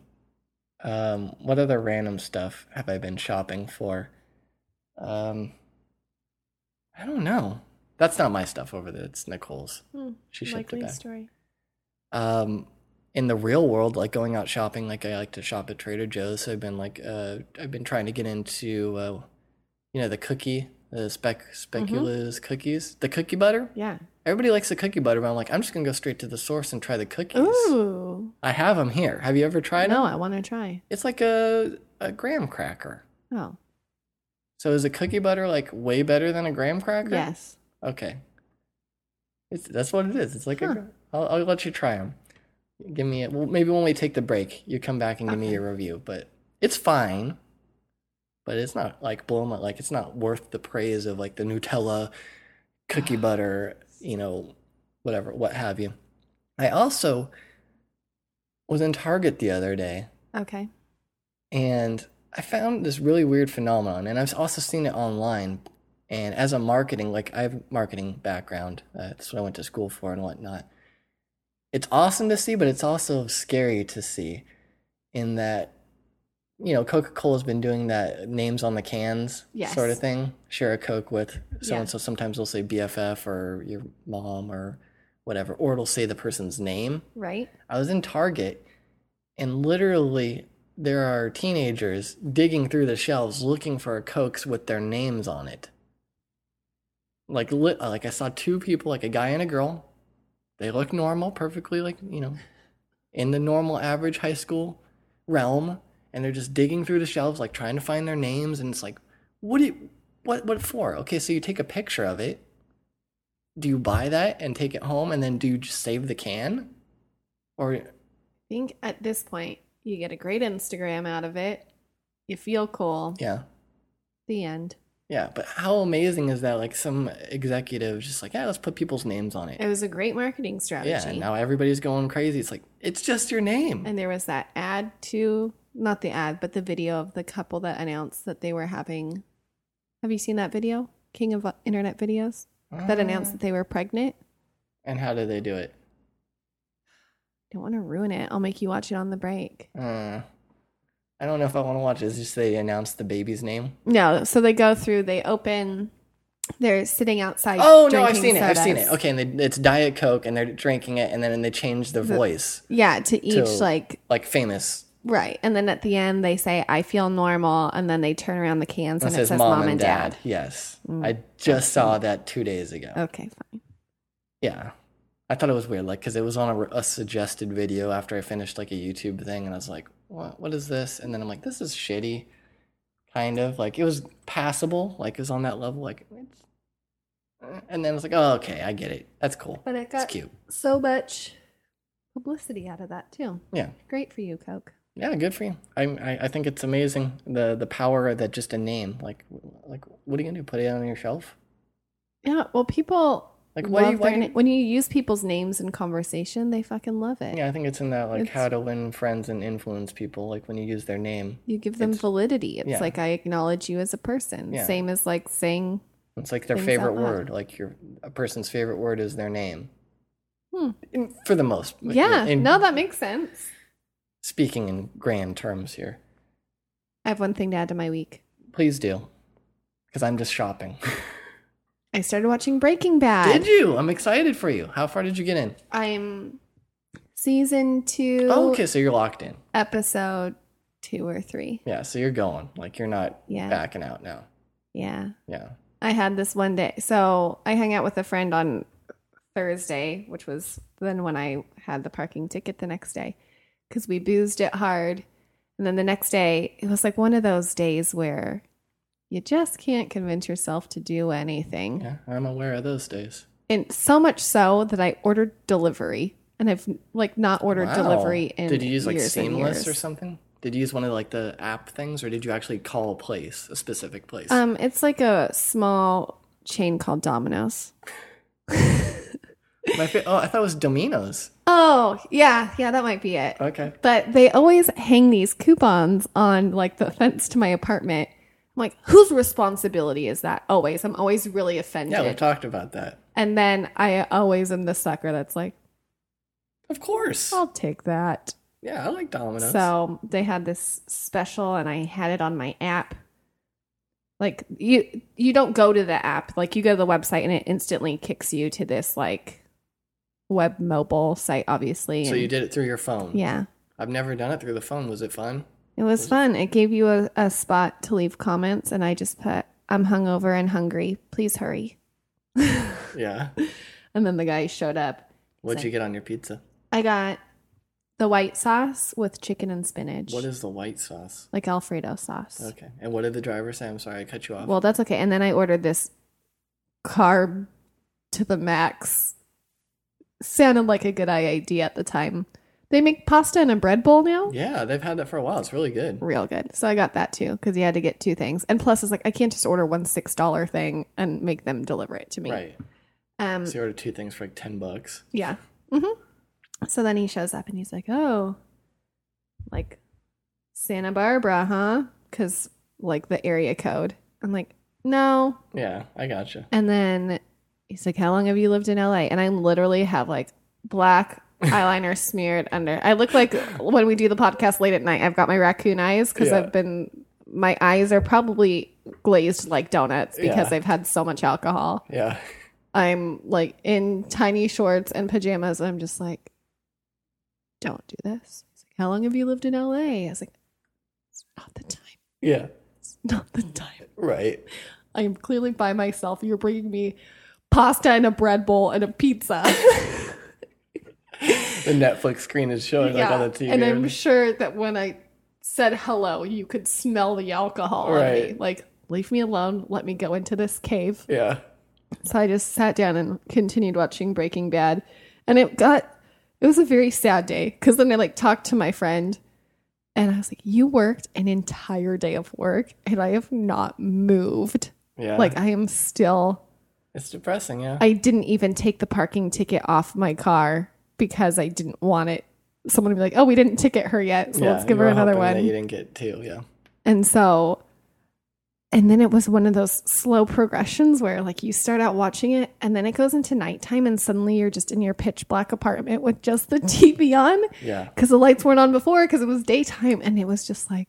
um, what other random stuff have I been shopping for? Um, I don't know. That's not my stuff over there. It's Nicole's. Hmm, She shipped it back. story. Um, in the real world, like going out shopping, like I like to shop at Trader Joe's. So I've been like, uh, I've been trying to get into, uh, you know, the cookie, the spec mm-hmm. speculoos cookies, the cookie butter. Yeah. Everybody likes the cookie butter, but I'm like, I'm just gonna go straight to the source and try the cookies. Ooh. I have them here. Have you ever tried No, them? I want to try. It's like a a graham cracker. Oh. So is a cookie butter like way better than a graham cracker? Yes. Okay. It's that's what it is. It's like Huh. a. I'll, I'll let you try them. Give me. A, well, maybe when we take the break, you come back and give me Okay. your review. But it's fine. But it's not like blow my like it's not worth the praise of like the Nutella, cookie butter, you know, whatever, what have you. I also was in Target the other day Okay. and I found this really weird phenomenon, and I've also seen it online. And as a marketing, like I have a marketing background, uh, that's what I went to school for and whatnot. It's awesome to see, but it's also scary to see, in that, you know, Coca Cola's been doing that names on the cans Yes. sort of thing. Share a Coke with so and so. Sometimes they'll say BFF or your mom or whatever, or it'll say the person's name. Right. I was in Target and literally there are teenagers digging through the shelves looking for Cokes with their names on it. Like lit, like I saw two people, like a guy and a girl, They look normal, perfectly like, you know, in the normal average high school realm. And they're just digging through the shelves, like trying to find their names. And it's like, what do you, what, what for? Okay, so you take a picture of it. Do you buy that and take it home? And then do you just save the can? Or, I think at this point, you get a great Instagram out of it. You feel cool. yeah. The end. Yeah, but how amazing is that? Like some executive just like, yeah, let's put people's names on it. It was a great marketing strategy. Yeah, and now everybody's going crazy. It's like, it's just your name. And there was that ad to, not the ad, but the video of the couple that announced that they were having. Have you seen that video? King of uh, internet videos that announced that they were pregnant. And how did they do it? Don't want to ruin it. I'll make you watch it on the break. Uh, I don't know if I want to watch it. It's just they announce the baby's name. No, so they go through, they open, they're sitting outside. Oh no, I've seen it. I've seen it. Okay, and they, it's Diet Coke, and they're drinking it, and then and they change their voice, Yeah, to each To- like like famous. right, and then at the end they say, "I feel normal," and then they turn around the cans It and it says says mom, and dad. Yes, Mm, I just saw that two days ago. Okay, fine. Yeah, I thought it was weird, like because it was on a, a suggested video after I finished like a YouTube thing, and I was like, "What? What is this?" And then I'm like, "This is shitty." Kind of like it was passable, like it was on that level, like it's. eh. And then I was like, "Oh, okay, I get it. That's cool. But it It's got cute." so much publicity out of that too. Yeah, Great for you, Coke. yeah, good for you. I, I I think it's amazing the the power that just a name, like like what are you gonna do? Put it on your shelf? Yeah, well, people Like do you- why do na- when you use people's names in conversation, they fucking love it. Yeah, I think it's in that like It's- how to win friends and influence people. Like when you use their name, You give them validity. It's yeah. like I acknowledge you as a person. Yeah. Same as like saying, it's like their Things favorite loud. word. Like your a person's favorite word is their name. Hmm. In- for the most. yeah, in- no, that makes sense. Speaking in grand terms here, I have one thing to add to my week. please do, because I'm just shopping. I started watching Breaking Bad. did you? I'm excited for you. How far did you get in? I'm season two, Oh, okay, so you're locked in. episode two or three. Yeah, so you're going. Like you're not Yeah. backing out now. Yeah. Yeah. I had this one day. So I hung out with a friend on Thursday, which was then when I had the parking ticket the next day because we boozed it hard. And then the next day, it was like one of those days where you just can't convince yourself to do anything. Yeah, I'm aware of those days. And so much so that I ordered delivery and I've like not ordered Wow. delivery in Did you use like Seamless or something? Did you use one of like the app things, or did you actually call a place, a specific place? Um, it's like a small chain called Domino's. My fa- oh, I thought it was Domino's. Oh, yeah, yeah, that might be it. Okay. But they always hang these coupons on like the fence to my apartment. I'm like, whose responsibility is that? Always. I'm always really offended. Yeah, we talked about that. and then I always am the sucker that's like, Of course. I'll take that. Yeah, I like Domino's. So they had this special and I had it on my app. Like you you don't go to the app. Like you go to the website and it instantly kicks you to this like web mobile site obviously. So and- you did it through your phone. Yeah. I've never done it through the phone. Was it fun? It was fun. It gave you a, a spot to leave comments, and I just put, I'm hungover and hungry. Please hurry. Yeah. And then the guy showed up. What'd you get on your pizza? I got the white sauce with chicken and spinach, What is the white sauce? like Alfredo sauce. Okay. And what did the driver say? I'm sorry, I cut you off. Well, that's okay. And then I ordered this carb to the max. Sounded like a good idea at the time. They make pasta in a bread bowl now. yeah, they've had that for a while. It's really good. Real good. So I got that too because you had to get two things. And plus, it's like I can't just order one six dollar thing and make them deliver it to me. Right. Um. So you ordered two things for like ten bucks. Yeah. hmm So then he shows up and he's like, "Oh, like Santa Barbara, huh? Because like the area code." I'm like, "No." Yeah, I gotcha. And then he's like, "How long have you lived in LA?" And I literally have like black eyeliner smeared under. I look like when we do the podcast late at night. I've got my raccoon eyes because Yeah. I've been. My eyes are probably glazed like donuts because Yeah. I've had so much alcohol. Yeah. I'm like in tiny shorts and pajamas. And I'm just like, don't do this. Like, How long have you lived in LA? I was like, it's not the time. Yeah. It's not the time. Right. I am clearly by myself. You're bringing me pasta and a bread bowl and a pizza. the Netflix screen is showing like on the TV. and I'm sure that when I said hello, you could smell the alcohol on me. Right. Like, leave me alone. Let me go into this cave. yeah. So I just sat down and continued watching Breaking Bad. And it got, it was a very sad day because then I like talked to my friend and I was like, You worked an entire day of work and I have not moved. Yeah. Like, I am still, it's depressing, yeah. I didn't even take the parking ticket off my car because I didn't want it. Someone to be like, Oh, we didn't ticket her yet. So yeah, let's give her another one. you didn't get two, yeah. And so, and then it was one of those slow progressions where like you start out watching it and then it goes into nighttime and suddenly you're just in your pitch black apartment with just the TV on Yeah. because the lights weren't on before because it was daytime. And it was just like,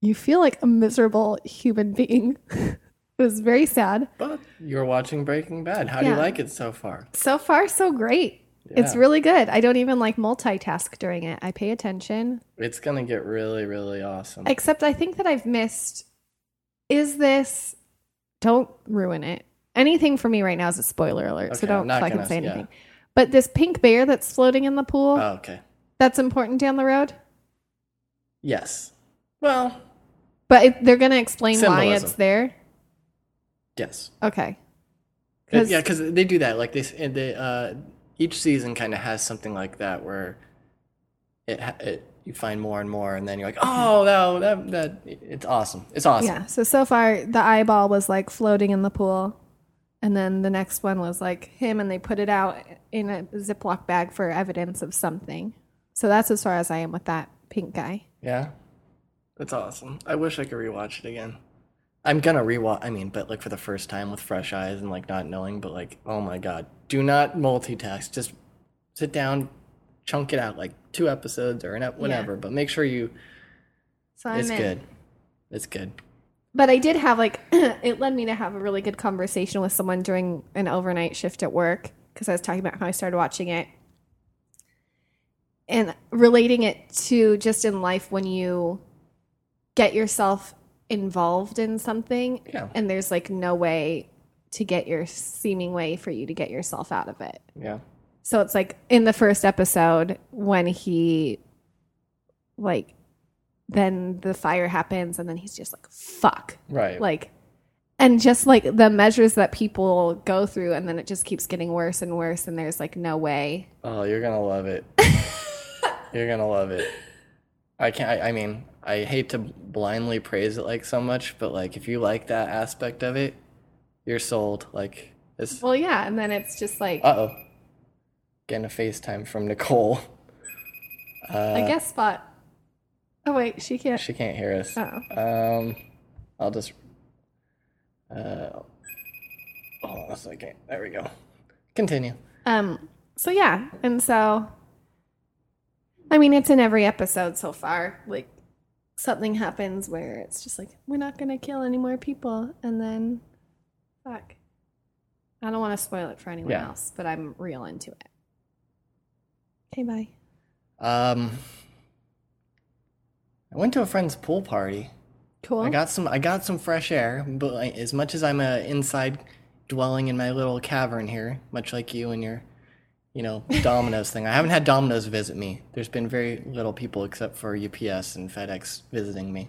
you feel like a miserable human being. it was very sad. But you're watching Breaking Bad. How do you like it so far? So far, so great. It's really good. I don't even like multitask during it. I pay attention. It's gonna get really, really awesome. Except I think that I've missed is this don't ruin it. Anything for me right now is a spoiler alert, so Okay, I'm don't fucking gonna- say yeah. anything. But this pink bear that's floating in the pool, oh, okay. that's important down the road. Yes. Well, But it, they're going to explain why it's there. yes. Okay. 'Cause- yeah, because they do that. Like they, and they uh, each season kind of has something like that where it, it you find more and more, and then you're like, oh, no, that that it's awesome. It's awesome. Yeah. So so far the eyeball was like floating in the pool. And then the next one was like him and they put it out in a Ziploc bag for evidence of something. So that's as far as I am with that pink guy. Yeah. That's awesome. I wish I could rewatch it again. I'm gonna rewatch. I mean, but like for the first time with fresh eyes and like not knowing. But like, oh my god, do not multitask. Just sit down, chunk it out like two episodes or an ep- whatever. But make sure you. So It's in. good. It's good. But I did have like it led me to have a really good conversation with someone during an overnight shift at work because I was talking about how I started watching it and relating it to just in life when you get yourself involved in something Yeah. and there's like no way to get your seeming way for you to get yourself out of it. Yeah. So it's like in the first episode when he like then the fire happens and then he's just like fuck Right. like and just like the measures that people go through and then it just keeps getting worse and worse and there's like no way Oh, you're gonna love it. you're gonna love it. I can't. I, I mean, I hate to blindly praise it like so much, but like if you like that aspect of it, you're sold. Like it's. well yeah and then it's just like Uh oh. Getting a FaceTime from Nicole. Uh, i guess spot oh wait she can't she can't hear us. oh Um, I'll just. Uh, hold on a second. There we go. Continue. um so yeah and so i mean it's in every episode so far like something happens where it's just like we're not gonna kill any more people and then fuck i don't want to spoil it for anyone Yeah. else but i'm real into it okay bye Um, I went to a friend's pool party. cool I got some. I got some fresh air. But like, as much as I'm a inside dwelling in my little cavern here, much like you and your, you know, Domino's thing, I haven't had Domino's visit me. There's been very little people except for UPS and FedEx visiting me.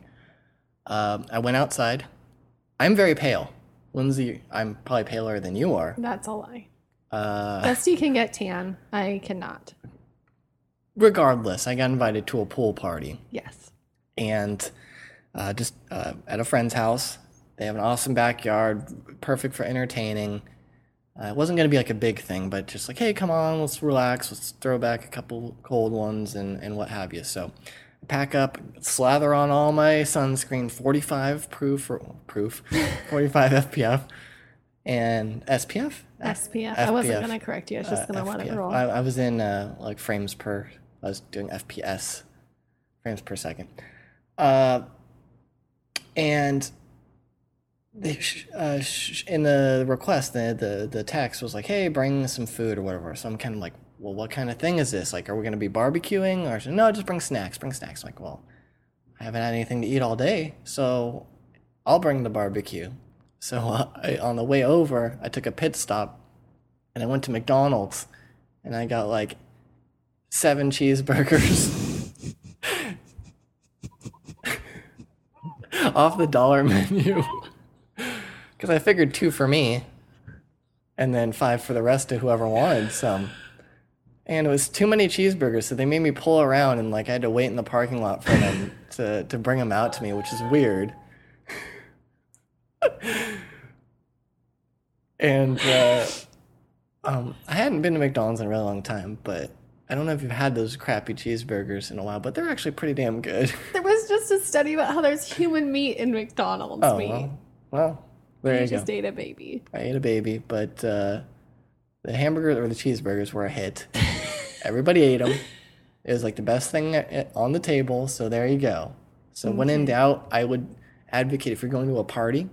Um, I went outside. I'm very pale, Lindsay. I'm probably paler than you are. that's a lie Uh, Dusty can get tan. I cannot. regardless, I got invited to a pool party. Yes. and uh, just uh, at a friend's house. They have an awesome backyard, perfect for entertaining. Uh, it wasn't going to be like a big thing, but just like, hey, come on, let's relax, let's throw back a couple cold ones and, and what have you. So, pack up, slather on all my sunscreen, 45 proof, or, proof, 45 FPF, and SPF. SPF. I wasn't FPF. going to correct you. I was just Uh, going to let it roll. I, I was in uh, like frames per. I was doing FPS, frames per second, uh, and they sh- uh, sh- in the request, the, the the text was like, "Hey, bring some food or whatever." So I'm kind of like, "Well, what kind of thing is this? Like, are we going to be barbecuing or no? Just bring snacks. Bring snacks." I'm like, well, I haven't had anything to eat all day, so I'll bring the barbecue. So uh, I, on the way over, I took a pit stop and I went to McDonald's and I got like seven cheeseburgers off the dollar menu because I figured two for me and then five for the rest of whoever wanted some. And it was too many cheeseburgers, so they made me pull around and like I had to wait in the parking lot for them to, to bring them out to me, which is weird. and uh, um, I hadn't been to McDonald's in a really long time, but I don't know if you've had those crappy cheeseburgers in a while, but they're actually pretty damn good. There was just a study about how there's human meat in McDonald's Oh meat. well, well there you you go. just ate a baby. I ate a baby, but uh, the hamburger or the cheeseburgers were a hit. Everybody ate them. It was like the best thing eh, eh, on the table, so there you go. So when in mm-hmm. doubt, I would advocate if you're going to a party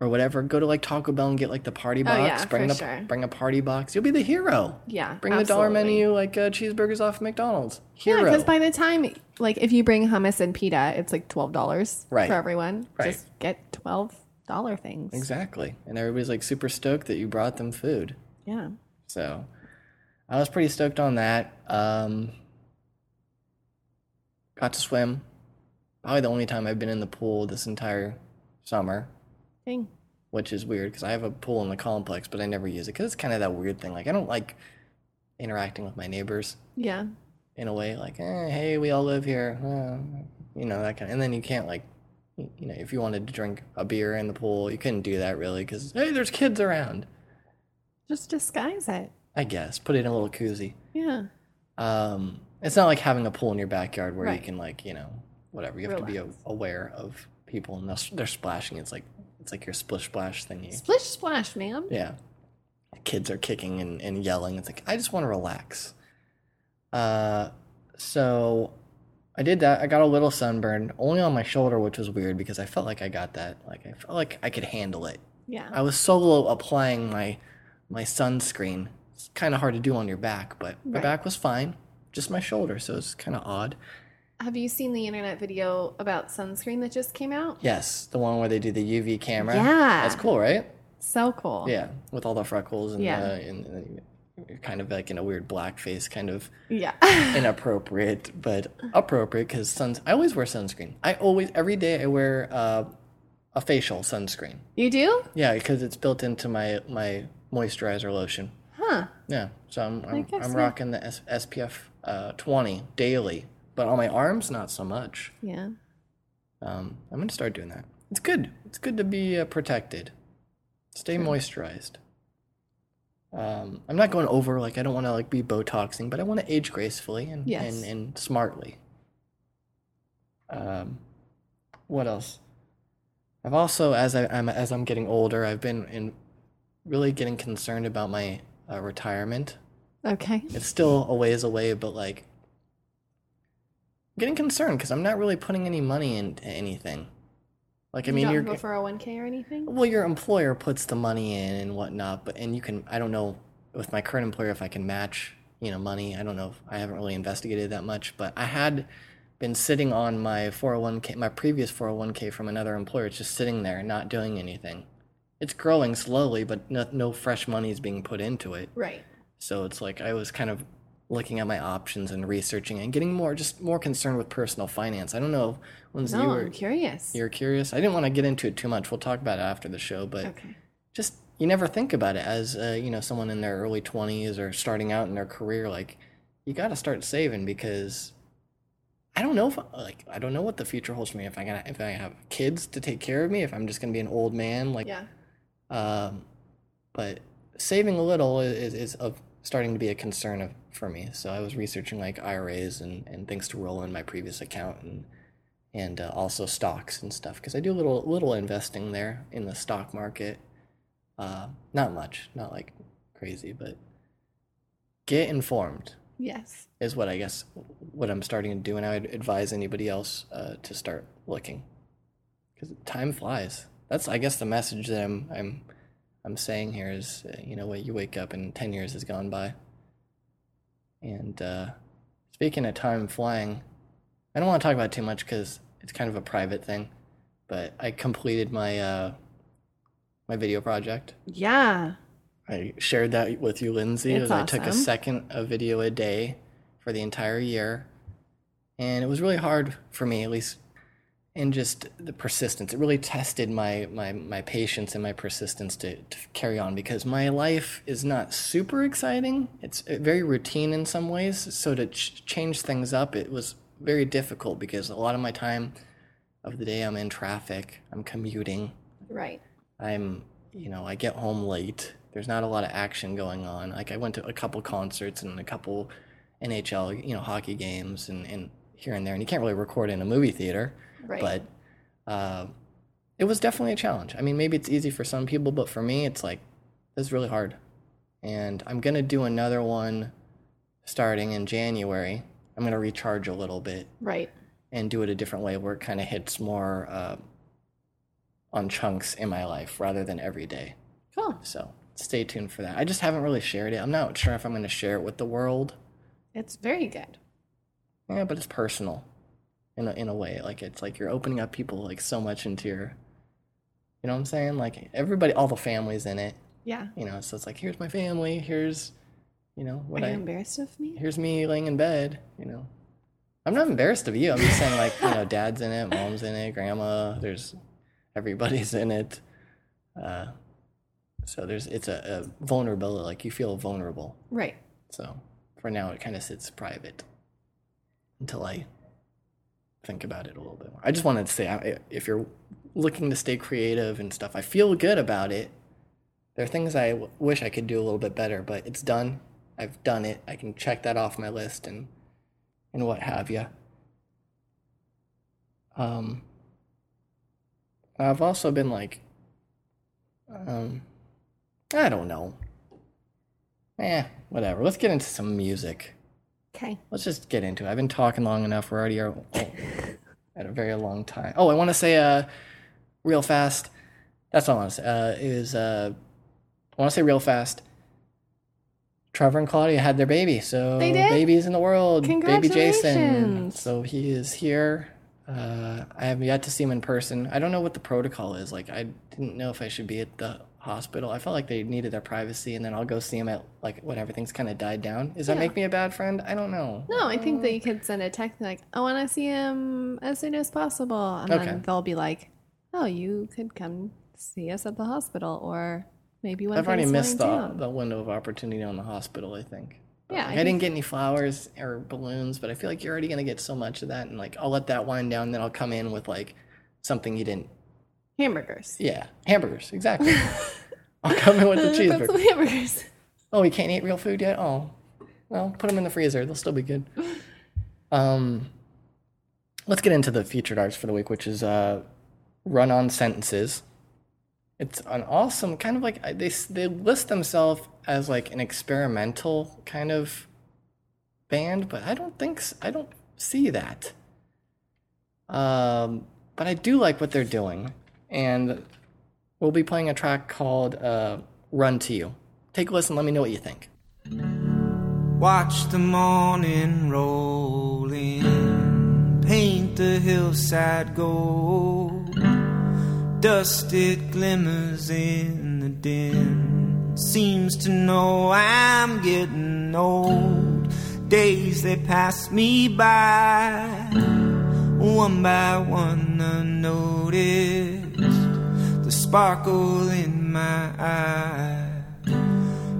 or whatever, go to like Taco Bell and get like the party oh, box. Oh, yeah, bring the sure. bring a party box. You'll be the hero. Yeah. Bring the dollar menu like uh, cheeseburgers off McDonald's. Yeah, Hero. because by the time, like, if you bring hummus and pita, it's like twelve dollars Right. for everyone. Right. Just get twelve dollar things. exactly, and everybody's like super stoked that you brought them food. Yeah. So I was pretty stoked on that. Um, got to swim. Probably the only time I've been in the pool this entire summer, Dang. which is weird because I have a pool in the complex, but I never use it because it's kind of that weird thing. Like I don't like interacting with my neighbors Yeah. in a way. Like, eh, hey, we all live here, uh, you know that kind. Of, and then you can't like, you know, if you wanted to drink a beer in the pool, you couldn't do that really because hey, there's kids around. Just disguise it. I guess put it in a little koozie. Yeah. Um, it's not like having a pool in your backyard where you can like you know whatever. You have to be a- aware of people and they're, they're splashing. It's like it's like your splish splash thingy. Splish splash, ma'am. Yeah, kids are kicking and, and yelling. It's like I just want to relax. Uh, so I did that. I got a little sunburn, only on my shoulder, which was weird because I felt like I got that. Like I felt like I could handle it. Yeah. I was solo applying my my sunscreen. It's kind of hard to do on your back, but my back was fine. Just my shoulder, so it's kind of odd. Have you seen the internet video about sunscreen that just came out? Yes, the one where they do the UV camera. Yeah. that's cool, right? So cool. Yeah, with all the freckles and Yeah. uh, and, kind of like in a weird black face, kind of Yeah. inappropriate, but appropriate because suns. I always wear sunscreen. I always every day I wear uh, a facial sunscreen. you do? Yeah, because it's built into my my moisturizer lotion. Huh. Yeah, so I'm I'm, I'm rocking the S- SPF uh, 20 daily, but on my arms not so much. Yeah. Um, I'm gonna start doing that. It's good. It's good to be uh, protected. Stay moisturized. Um, I'm not going over like I don't want to like be botoxing, but I want to age gracefully and Yes. and, and smartly. Um, what else? I've also, as I, I'm as I'm getting older, I've been in really getting concerned about my uh, retirement. Okay. It's still a ways away, but like getting concerned because I'm not really putting any money into anything. Like I You mean, don't you're go for a 1K or anything? well, your employer puts the money in and whatnot, but and you can. I don't know with my current employer if I can match you know money. I don't know. If, I haven't really investigated that much, but I had been sitting on my 401k, my previous 401k from another employer. It's just sitting there, not doing anything. It's growing slowly, but no, no fresh money is being put into it. Right. So it's like I was kind of looking at my options and researching and getting more just more concerned with personal finance. I don't know, Lindsay, you No, were I'm curious. you're curious. I didn't want to get into it too much. We'll talk about it after the show, but Okay. just you never think about it as uh, you know someone in their early 20s or starting out in their career like you got to start saving because I don't know if like I don't know what the future holds for me if I gonna if I have kids to take care of me if I'm just gonna be an old man like Yeah. Um, but saving a little is, is of starting to be a concern of, for me. So I was researching like IRAs and, and things to roll in my previous account and and uh, also stocks and stuff because I do a little little investing there in the stock market. Uh, not much, not like crazy, but get informed Yes. is what I guess what I'm starting to do, and I would advise anybody else uh, to start looking because time flies. That's I guess the message that I'm I'm I'm saying here is uh, you know what you wake up and ten years has gone by. And uh, speaking of time flying, I don't want to talk about it too much because it's kind of a private thing, but I completed my uh, my video project. Yeah. I shared that with you, Lindsay. It's awesome. I took a second a video a day, for the entire year. And it was really hard for me, at least, and just the persistence. It really tested my, my, my patience and my persistence to, to carry on because my life is not super exciting. It's uh, very routine in some ways. So to ch- change things up, it was very difficult because a lot of my time of the day I'm in traffic, I'm commuting, Right. I'm, you know, I get home late. There's not a lot of action going on. Like I went to a couple concerts and a couple NHL, you know, hockey games and, and here and there. And you can't really record in a movie theater, Right. but uh, it was definitely a challenge. I mean, maybe it's easy for some people, but for me, it's like it's really hard. And I'm gonna do another one starting in January. I'm gonna recharge a little bit Right. and do it a different way where it kind of hits more uh, on chunks in my life rather than every day. Cool. So stay tuned for that. I just haven't really shared it. I'm not sure if I'm going to share it with the world. It's very good. Yeah, but it's personal in a, in a way. Like it's like you're opening up people like so much into your, you know what I'm saying? Like everybody, all the families in it. Yeah. You know, so it's like here's my family. Here's, you know, what Are you I embarrassed of me? here's me laying in bed, you know. I'm not embarrassed of you. I'm just saying like, you know, dad's in it, mom's in it, grandma, there's everybody's in it. Uh so there's it's a, a vulnerability, like you feel vulnerable. Right. So for now it kind of sits private until I think about it a little bit more. I just wanted to say if you're looking to stay creative and stuff, I feel good about it. There are things I w- wish I could do a little bit better, but it's done. I've done it. I can check that off my list and and what have you. Um, I've also been like, um, I don't know. Eh, whatever. Let's get into some music. Okay. Let's just get into it. I've been talking long enough. We're already oh, at a very long time. Oh, I want to say uh, real fast. That's all I want to say. Uh, is uh, I want to say real fast. Trevor and Claudia had their baby, so They did? babies in the world. Baby Jason. So he is here. Uh, I have yet to see him in person. I don't know what the protocol is. Like, I didn't know if I should be at the hospital. I felt like they needed their privacy, and then I'll go see him at like when everything's kind of died down. Does that Yeah. make me a bad friend? I don't know. No, I think that you could send a text like, I want to see him as soon as possible. And Okay. then they'll be like, oh, you could come see us at the hospital or maybe when I've already missed the, down. the window of opportunity on the hospital. I think. Yeah, like, I I, didn't get any flowers or balloons, but I feel like you're already gonna get so much of that, and like I'll let that wind down. Then I'll come in with like something you didn't. Hamburgers. Yeah, hamburgers. Exactly. I'll come in with the cheeseburger. some hamburgers. Oh, you can't eat real food yet? Oh, well, put them in the freezer. They'll still be good. Um, let's get into the featured arts for the week, which is uh, run on sentences. It's an awesome kind of like they they list themselves as like an experimental kind of band, but I don't think I don't see that. Um, but I do like what they're doing, and we'll be playing a track called uh, "Run to You." Take a listen. Let me know what you think. Watch the morning roll in, paint the hillside gold. Dust it glimmers in the dim. Seems to know I'm getting old. Days they pass me by, one by one unnoticed. Sparkle in my eye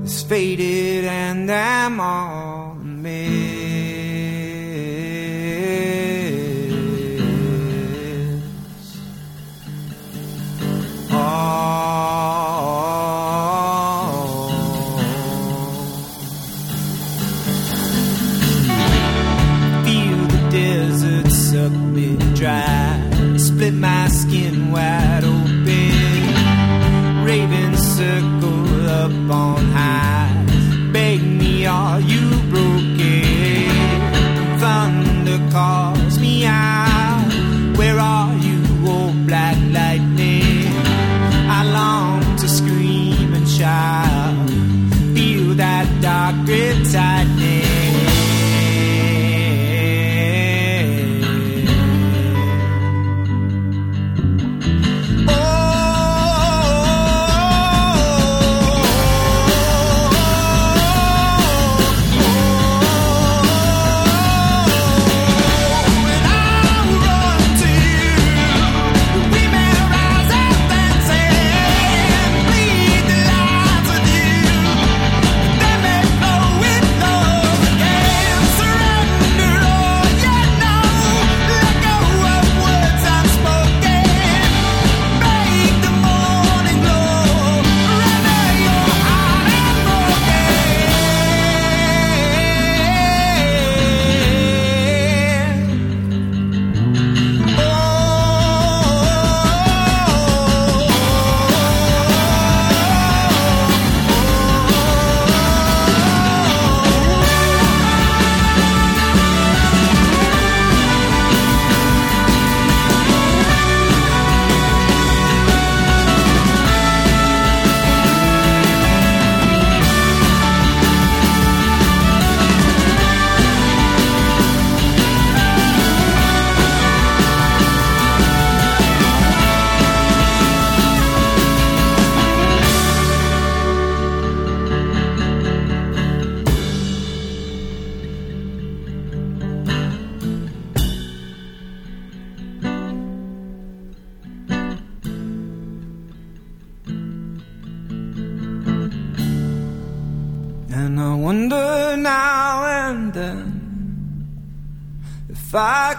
is faded and I'm all amiss. Oh. Feel the desert suck me dry, split my skin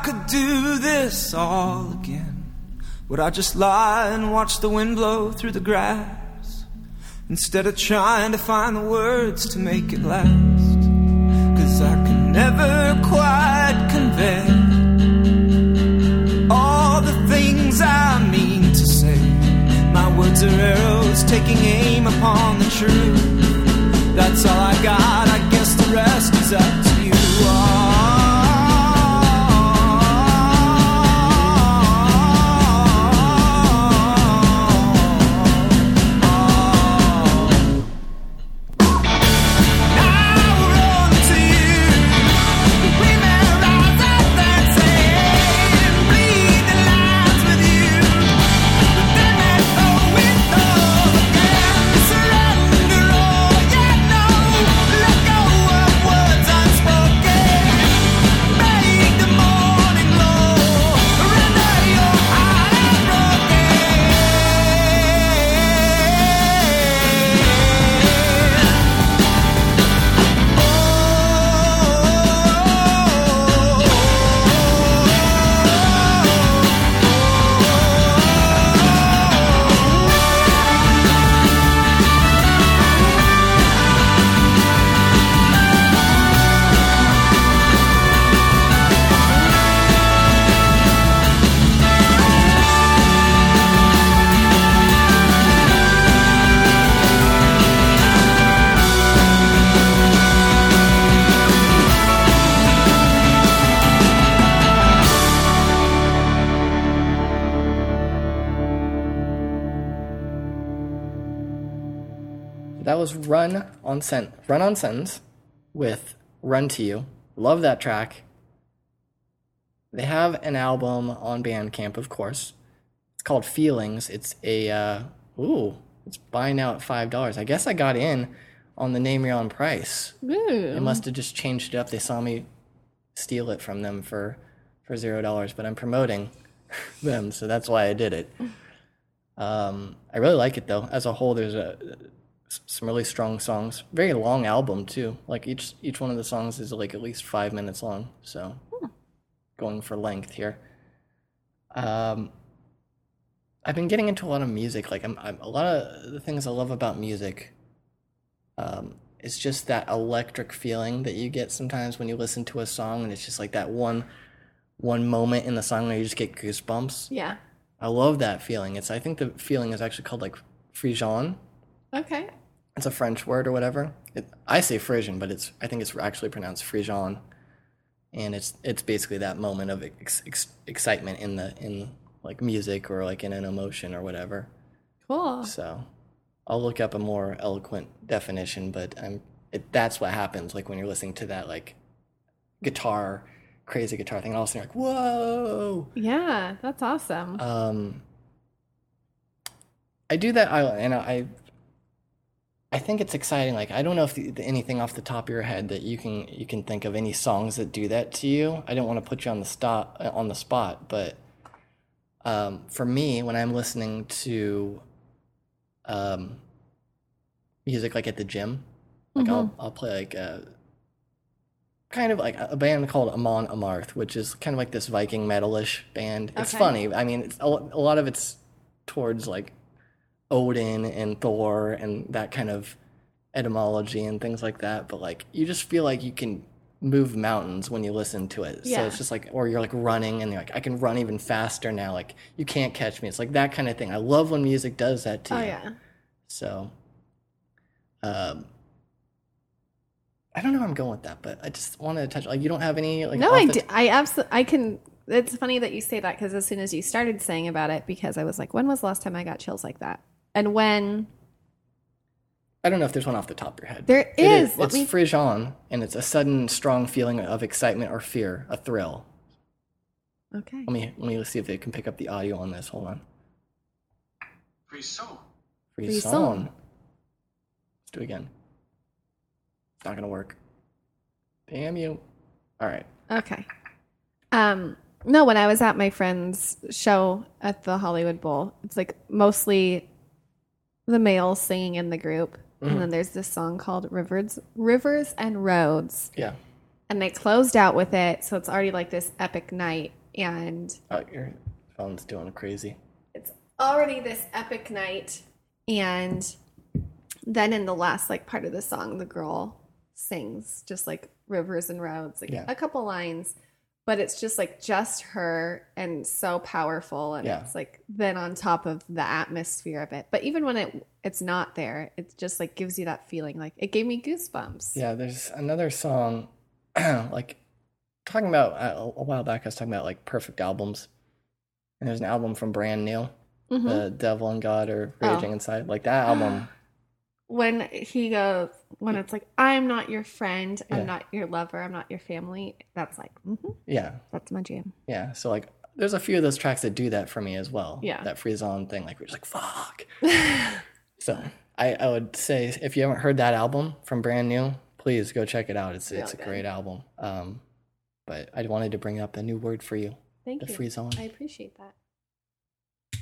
could do this all again. Would I just lie and watch the wind blow through the grass instead of trying to find the words to make it last? Cause I can never quite convey all the things I mean to say. My words are arrows taking aim upon the truth. That's all I got. I guess the rest is up to you. On Sen- Run on Sentence with Run to You. Love that track. They have an album on Bandcamp, of course. It's called Feelings. It's a uh, ooh, it's buying now at five dollars. I guess I got in on the name your own price. Ooh. They must have just changed it up. They saw me steal it from them for for zero dollars, but I'm promoting them, so that's why I did it. Um, I really like it though. As a whole, there's a some really strong songs. Very long album too. Like each each one of the songs is like at least five minutes long. So going for length here. Um, I've been getting into a lot of music. Like I'm, I'm a lot of the things I love about music. Um, it's just that electric feeling that you get sometimes when you listen to a song, and it's just like that one, one moment in the song where you just get goosebumps. Yeah. I love that feeling. It's I think the feeling is actually called like frisson. Okay. It's a French word or whatever. It, I say Frisian, but it's I think it's actually pronounced frisson, and it's it's basically that moment of ex, ex, excitement in the in like music or like in an emotion or whatever. Cool. So I'll look up a more eloquent definition, but I'm it, that's what happens like when you're listening to that like guitar crazy guitar thing. And all of a sudden you're like, whoa. Yeah, that's awesome. Um, I do that, I, and I, I think it's exciting. Like I don't know if the, anything off the top of your head that you can you can think of any songs that do that to you. I don't want to put you on the stop on the spot, but um, for me, when I'm listening to um, music like at the gym, like I'll I'll play like a kind of like a band called Amon Amarth, which is kind of like this Viking metalish band. It's Okay. funny. I mean, it's a, a lot of it's towards like Odin and Thor and that kind of etymology and things like that. But like, you just feel like you can move mountains when you listen to it. Yeah. So it's just like, or you're like running and you're like, I can run even faster now. Like, you can't catch me. It's like that kind of thing. I love when music does that to oh you. yeah. So, um, I don't know where I'm going with that, but I just wanted to touch. Like, you don't have any like. no, I do. I absolutely. I can. It's funny that you say that because as soon as you started saying about it, because I was like, when was the last time I got chills like that? And when I don't know if there's one off the top of your head. There is. It is. let It's me. frisson, and it's a sudden, strong feeling of excitement or fear, a thrill. okay. Let me let me see if they can pick up the audio on this. Hold on. Frisson. Frisson. Frisson. Let's do it again. It's not gonna work. Damn you. All right. Okay. Um, no, when I was at my friend's show at the Hollywood Bowl, it's like mostly the males singing in the group, And then mm-hmm. there's this song called Rivers Rivers and Roads. Yeah. And they closed out with it, so it's already like this epic night and Oh, your phone's doing crazy. it's already this epic night and then in the last like part of the song the girl sings just like rivers and roads like Yeah. a couple lines but it's just like just her and so powerful and Yeah. it's like then on top of the atmosphere of it but even when it it's not there it just like gives you that feeling like it gave me goosebumps Yeah, there's another song, like talking about uh, a a while back. I was talking about like perfect albums, and there's an album from Brand New, Mhm. The Devil and God Are Oh. Raging Inside. Like that album, when he goes when it's like i'm not your friend i'm Yeah. not your lover i'm not your family that's like mhm, yeah, that's my jam yeah. So like, there's a few of those tracks that do that for me as well. Yeah. that freeze on thing. Like we're just like fuck. so I, I would say if you haven't heard that album from Brand New, please go check it out. It's it's a great album. Um, but I wanted to bring up a new word for you, thank the you freeze on. i appreciate that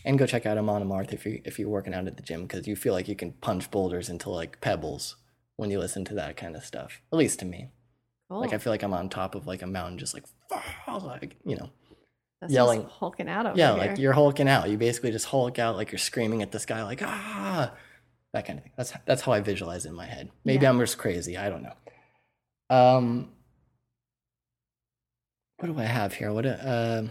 And go check out Amon Amarth if you if you're working out at the gym because you feel like you can punch boulders into like pebbles when you listen to that kind of stuff. At least to me. cool. Like I feel like I'm on top of like a mountain, just like, like you know, That's yelling. hulking out over yeah, here. like you're hulking out. You basically just hulk out like you're screaming at the sky, like ah, that kind of thing. That's that's how I visualize it in my head. Maybe Yeah. I'm just crazy. I don't know. Um, what do I have here? What? Uh,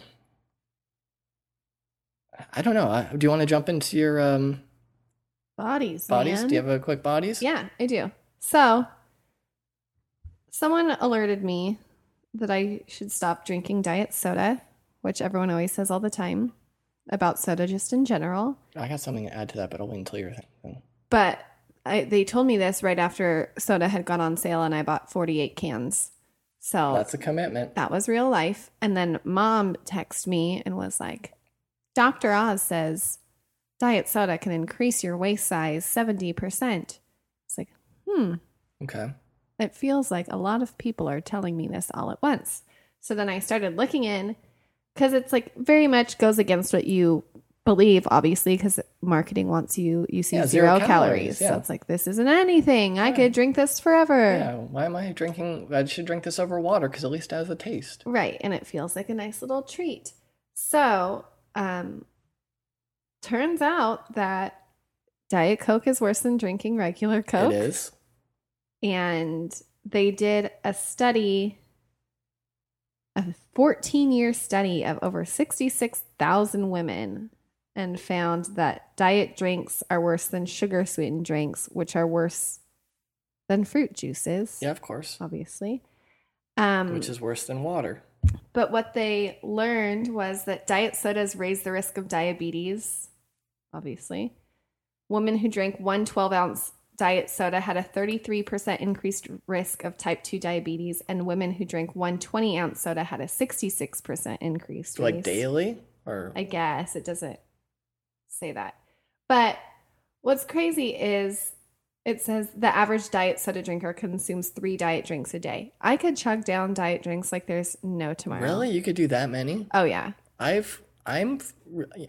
I don't know. Do you want to jump into your um? bodies. Bodies? man. Do you have a quick bodies? Yeah, I do. So, someone alerted me that I should stop drinking diet soda, which everyone always says all the time about soda just in general. I got something to add to that, but I'll wait until you're thing. But I, they told me this right after soda had gone on sale and I bought 48 cans. So That's a commitment. that was real life. And then mom texted me and was like, Dr. Oz says diet soda can increase your waist size 70%. It's like, hmm, Okay. it feels like a lot of people are telling me this all at once. So then I started looking in because it's like very much goes against what you believe, obviously, because marketing wants you you see Yeah, zero, zero calories. calories, So yeah. it's like this isn't anything. I could drink this forever. Yeah. Why am I drinking? I should drink this over water because at least it has a taste. Right, and it feels like a nice little treat. So, um turns out that Diet Coke is worse than drinking regular Coke. It is. and they did a study a 14 year study of over 66,000 women and found that diet drinks are worse than sugar sweetened drinks which are worse than fruit juices Yeah, of course. obviously um, Which is worse than water. But what they learned was that diet sodas raise the risk of diabetes, obviously. Women who drank one 12 ounce diet soda had a 33% increased risk of type 2 diabetes, and women who drank one 20 ounce soda had a 66% increased Like daily or I guess it doesn't say that. But what's crazy is it says the average diet soda drinker consumes three diet drinks a day. I could chug down diet drinks like there's no tomorrow. really you could do that many? Oh yeah. I've I'm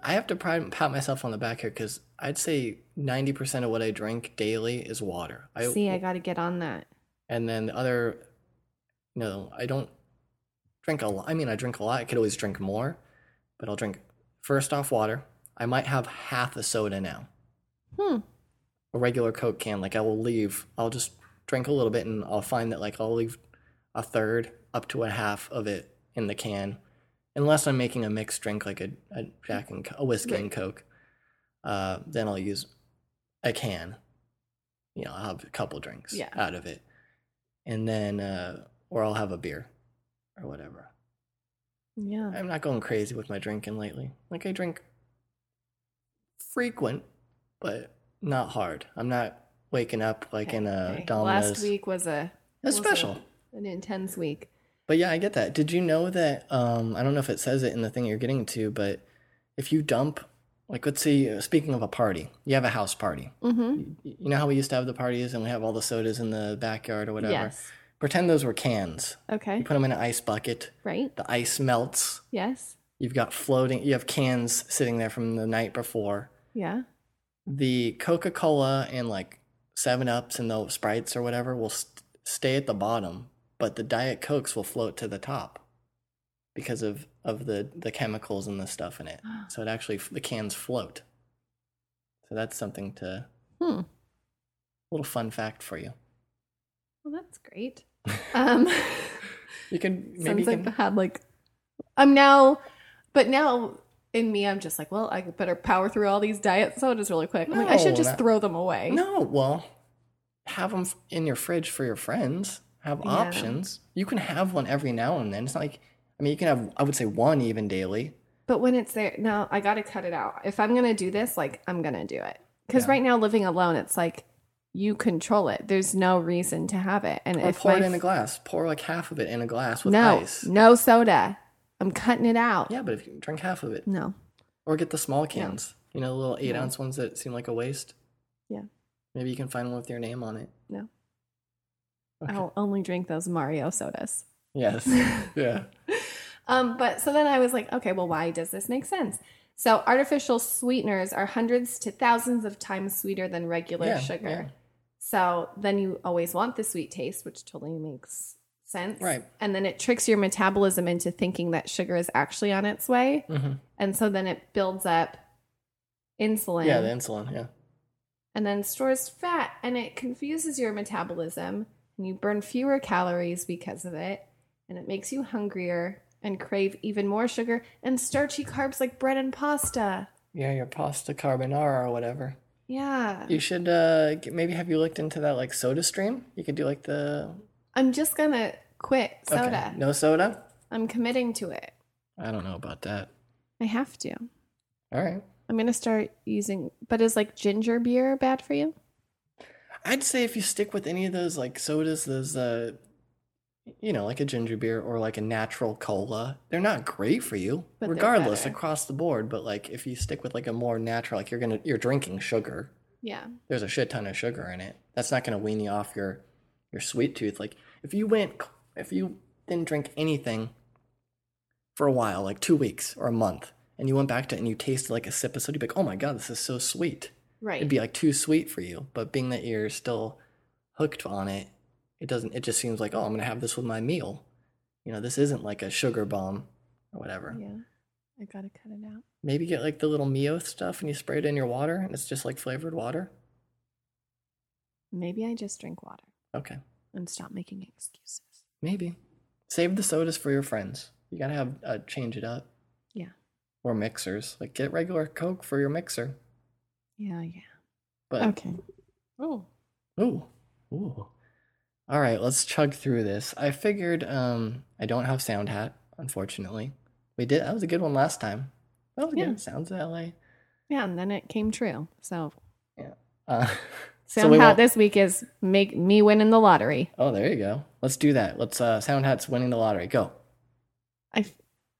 I have to pat myself on the back here because I'd say ninety percent of what I drink daily is water. I, See, I got to get on that. and then the other, no, I don't drink a lot. I mean, I drink a lot. I could always drink more, but I'll drink first off water. I might have half a soda now, Hmm. A regular Coke can. Like I will leave. I'll just drink a little bit, and I'll find that like I'll leave a third up to a half of it in the can, unless I'm making a mixed drink like a, a Jack and a whiskey and Coke. Uh, then I'll use a can. You know, I'll have a couple drinks Yeah. out of it, and then uh, or I'll have a beer or whatever. Yeah. I'm not going crazy with my drinking lately. Like I drink frequent, but not hard. I'm not waking up like in a Okay. Domino's. Last week was a was a- special. an intense week. But yeah, I get that. Did you know that? Um, I don't know if it says it in the thing you're getting to, but if you dump, like, let's say, uh, speaking of a party, you have a house party. Mm-hmm. Y- You know how we used to have the parties and we have all the sodas in the backyard or whatever? Yes. Pretend those were cans. Okay. You put them in an ice bucket. Right. The ice melts. Yes. You've got floating. You have cans sitting there from the night before. Yeah. The Coca Cola and like Seven Ups and the Sprites or whatever will st- stay at the bottom, but the Diet Cokes will float to the top because of of the the chemicals and the stuff in it. So it actually the cans float. So that's something to Hmm. little fun fact for you. Well, that's great. Um, You can maybe sounds you like can, I had like I'm now, but now in me, I'm just like, well, I better power through all these diet sodas really quick. I'm like, I should just not- throw them away. No, well, have them in your fridge for your friends. Have Yeah. options. You can have one every now and then. It's not like I mean, you can have I would say one even daily. But when it's there, no, I got to cut it out. If I'm gonna do this, like I'm gonna do it. Because Yeah. right now, living alone, it's like you control it. There's no reason to have it. And Or if pour my it in a glass. Pour like half of it in a glass with no, ice. no soda. I'm cutting it out. Yeah, but if you drink half of it, No. or get the small cans, you know, the little eight No. ounce ones that seem like a waste. Yeah. Maybe you can find one with your name on it. No. Okay. I'll only drink those Mario sodas. Yes. yeah. Um, but so then I was like, okay, well, why does this make sense? So artificial sweeteners are hundreds to thousands of times sweeter than regular Yeah, sugar. yeah. So then you always want the sweet taste, which totally makes sense. Right. And then it tricks your metabolism into thinking that sugar is actually on its way. hmm And so then it builds up insulin Yeah, the insulin. Yeah. and then stores fat and it confuses your metabolism and you burn fewer calories because of it and it makes you hungrier and crave even more sugar and starchy carbs like bread and pasta. Yeah, your pasta carbonara or whatever. Yeah. You should uh maybe have you looked into that like soda stream? You could do like the I'm just to quit okay, soda. No soda? I'm committing to it. I don't know about that. I have to. All right. I'm to start using but is like ginger beer bad for you? I'd say if you stick with any of those like sodas, those uh you know, like a ginger beer or like a natural cola, they're not great for you, But regardless across the board. But like if you stick with like a more natural, like you're gonna you're drinking sugar, Yeah. there's a shit ton of sugar in it. That's not gonna wean you off your your sweet tooth. Like if you went if you didn't drink anything for a while, like two weeks or a month, and you went back to it and you tasted like a sip of soda, you'd be like, oh my god, this is so sweet. Right. It'd be like too sweet for you. But being that you're still hooked on it, it doesn't. It just seems like, oh, I'm gonna have this with my meal. You know, this isn't like a sugar bomb or whatever. yeah. I got to cut it out. Maybe get like the little Mio stuff and you spray it in your water, and it's just like flavored water. Maybe I just drink water Okay, and stop making excuses. maybe save the sodas for your friends. You gotta have uh, change it up. Yeah. Or mixers, like get regular Coke for your mixer. Yeah, yeah. But Okay. Oh. Ooh. Ooh. All right, let's chug through this. I figured um I don't have sound hat, unfortunately. We did that was a good one last time. That was Yeah. good. Sounds of LA. Yeah, and then it came true. So Yeah. Uh sound we hat this week is make me winning the lottery. Oh, there you go. Let's do that. Let's uh sound hat's winning the lottery. Go. I,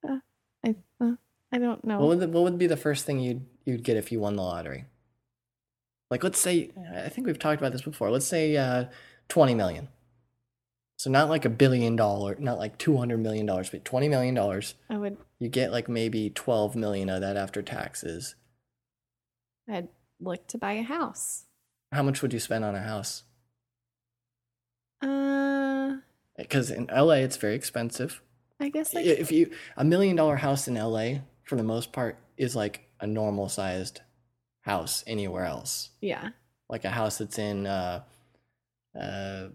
uh, I, uh, I don't know. What would the, what would be the first thing you'd you'd get if you won the lottery? Like let's say I think we've talked about this before. Let's say uh 20 million. So not like a billion dollar, not like 200 million dollars, but 20 million dollars. I would. You get like maybe 12 million of that after taxes. I'd look to buy a house. How much would you spend on a house? Uh, Because in LA, it's very expensive. I guess like If you a million dollar house in LA, for the most part, is like a normal sized house anywhere else. yeah, Like a house that's in uh, uh,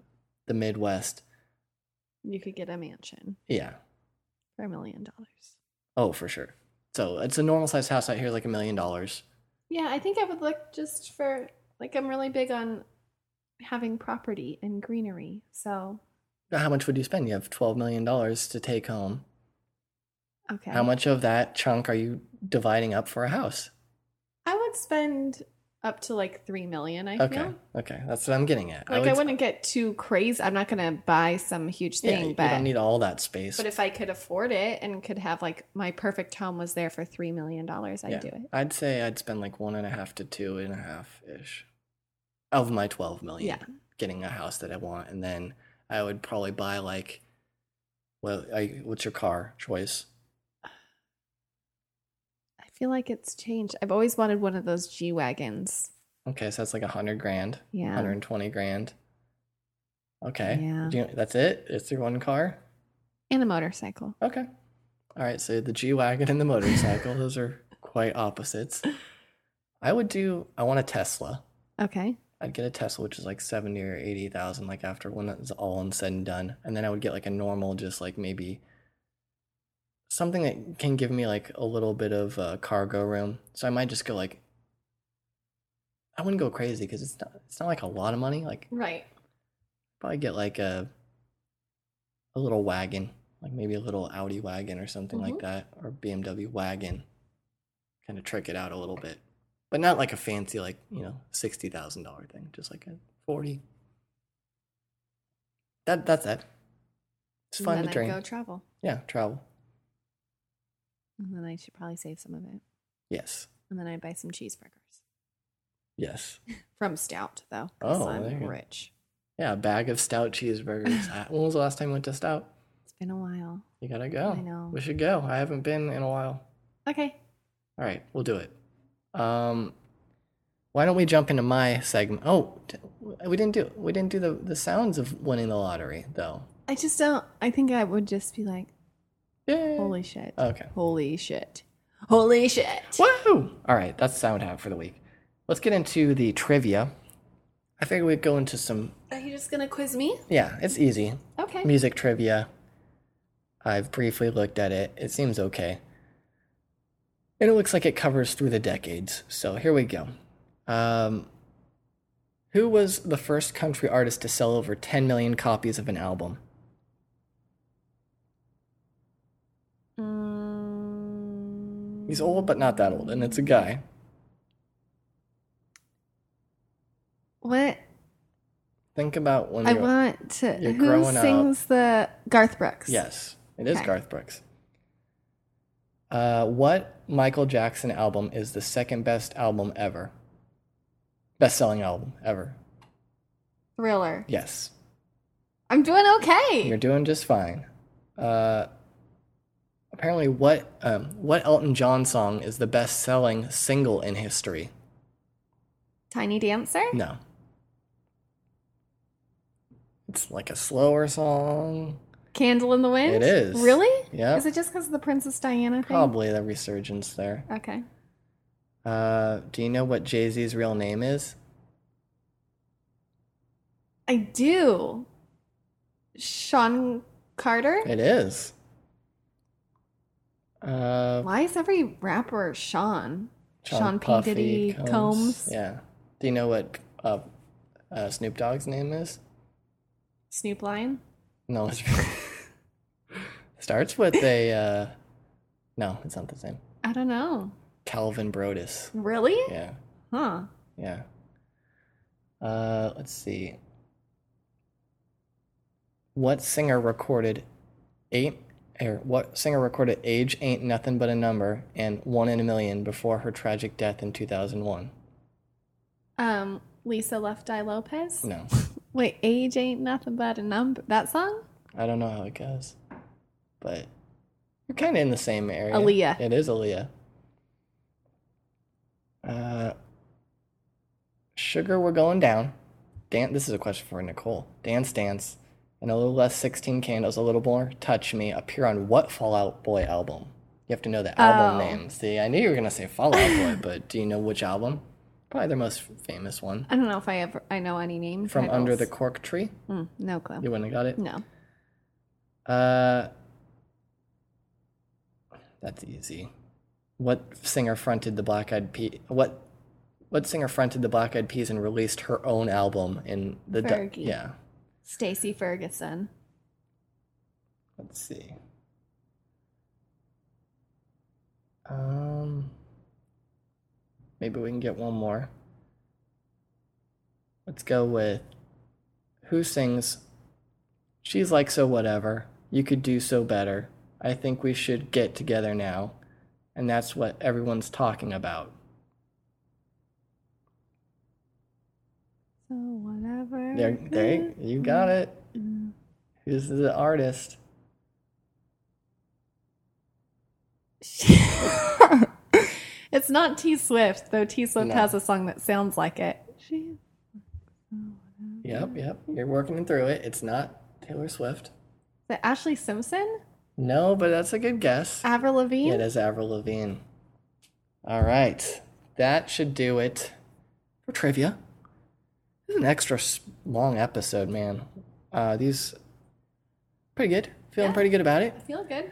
the Midwest. you could get a mansion Yeah. for a million dollars. Oh, for sure. So it's a normal sized house out here, like a million dollars. Yeah, I think I would look just for like I'm really big on having property and greenery. So How much would you spend? You have $12 million to take home. okay, How much of that chunk are you dividing up for a house? I would spend up to like three million. I Okay. feel Okay. That's what I'm getting at. like I, would- wouldn't get too crazy. I'm not gonna buy some huge thing, you but I don't need all that space. but if I could afford it and could have like my perfect home was there for three million dollars, I'd yeah, do it. I'd say I'd spend like one and a half to two and a half ish of my 12 million Yeah. getting a house that I want. And then I would probably buy like, well, I, what's your car choice? Feel like it's changed. I've always wanted one of those G wagons. Okay, so that's like a hundred grand. Yeah. 120 grand. Okay. Yeah. Do you, that's it? It's your one car? And a motorcycle. Okay. All right. So the G Wagon and the motorcycle, those are quite opposites. I would do, I want a Tesla. Okay. I'd get a Tesla, which is like 70 or 80,000, like after when it's all said and done. And then I would get like a normal, just like maybe something that can give me like a little bit of uh, cargo room. So I might just go like, I wouldn't go crazy because it's not, it's not like a lot of money. Like Right. probably get like a a little wagon, like maybe a little Audi wagon or something like Mhm. that, or BMW wagon. Kind of trick it out a little bit, but not like a fancy like you know sixty thousand dollar thing. Just like a forty. That that's it. It's fun to drink. go travel. Yeah, travel. And then I should probably save some of it. Yes, And then I'd buy some cheeseburgers. yes. From Stout, though. Oh, I'm you go. rich. Yeah, a bag of stout cheeseburgers. When was the last time you went to Stout? It's been a while. You gotta go. I know. We should go. I haven't been in a while. Okay. All right, we'll do it. Um, why don't we jump into my segment? Oh, t- we didn't do we didn't do the the sounds of winning the lottery though. I just don't. I think I would just be like, Yay! holy shit. Okay. Holy shit. Holy shit. Woohoo! All right, that's sound have for the week. Let's get into the trivia. I figured we'd go into some. Are you just going to quiz me? Yeah, it's easy. Okay. Music trivia. I've briefly looked at it. It seems okay. And it looks like it covers through the decades. So here we go. Um, who was the first country artist to sell over 10 million copies of an album? He's old, but not that old, and it's a guy. what? Think about when I you're. want to. you're Who growing up. sings the Garth Brooks? Yes, it is Okay. Garth Brooks. Uh, what Michael Jackson album is the second best album ever? Best selling album ever. Thriller. Yes. I'm doing okay. You're doing just fine. Uh, apparently, what um, what Elton John song is the best selling single in history? Tiny Dancer? No. It's like a slower song. Candle in the Wind? It is. Really? Yeah. Is it just because of the Princess Diana thing? Probably the resurgence there. Okay. Uh, do you know what Jay Z's real name is? I do. Sean Carter? It is. Uh, Why is every rapper Sean? Sean, Sean P. Puffy Diddy Combs. Yeah. Do you know what uh, uh, Snoop Dogg's name is? Snoop Lion? No, it's starts with a. Uh, no, it's not the same. I don't know. Calvin Broadus. Really? Yeah, Huh. yeah. Uh, let's see. What singer recorded eight? Or what singer recorded "Age Ain't Nothing But a Number" and "One in a Million before her tragic death in 2001? Um, Lisa Left Eye Lopez? No, Wait, age ain't nothing but a number. That song? I don't know how it goes, but you're kind of in the same area. Aaliyah. It is Aaliyah. Uh, sugar, we're going down. Dan, this is a question for Nicole. Dance, dance, and a little less. Sixteen candles, a little more. Touch me. Appear on what Fall Out Boy album? You have to know the album Oh. name. See, I knew you were gonna say Fall Out Boy, but do you know which album? Probably their most famous one. I don't know if I ever I know any names. From Under the. Cork Tree. Mm, no clue. You wouldn't have got it. No. Uh, that's easy. What singer fronted the Black Eyed Peas? What what singer fronted the Black Eyed Peas and released her own album in the du- yeah? Stacy Ferguson. Let's see. Um, maybe we can get one more. Let's go with who sings She's like so whatever. You could do so better. I think we should get together now. And that's what everyone's talking about. So. There, there, you got it. Who's the artist? It's not T Swift, though T Swift No. has a song that sounds like it. She Yep, yep. You're working through it. It's not Taylor Swift. Is it Ashlee Simpson? No, but that's a good guess. Avril Lavigne? Yeah, it is Avril Lavigne. All right. That should do it for trivia. This is an extra long episode, man. Uh, these pretty good. Feeling Yeah. pretty good about it. I feel good.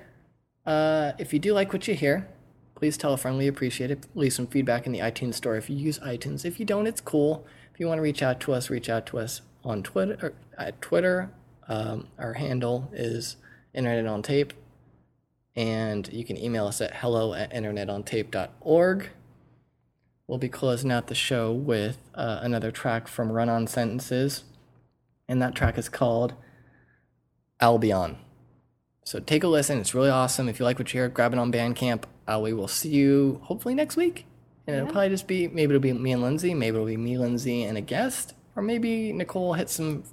Uh, if you do like what you hear, please tell a friend. We appreciate it. Leave some feedback in the iTunes store if you use iTunes. If you don't, it's cool. If you want to reach out to us, reach out to us on Twitter. Or at Twitter, um, our handle is Internet on Tape, and you can email us at hello at internetontape.org. We'll be closing out the show with uh, another track from Run On Sentences, and that track is called Albion. So take a listen. It's really awesome. If you like what you hear, grab it on Bandcamp. Uh, we will see you hopefully next week. And it'll probably just be maybe it'll be me and Lindsay, maybe it'll be me, Lindsay, and a guest, or maybe Nicole hits some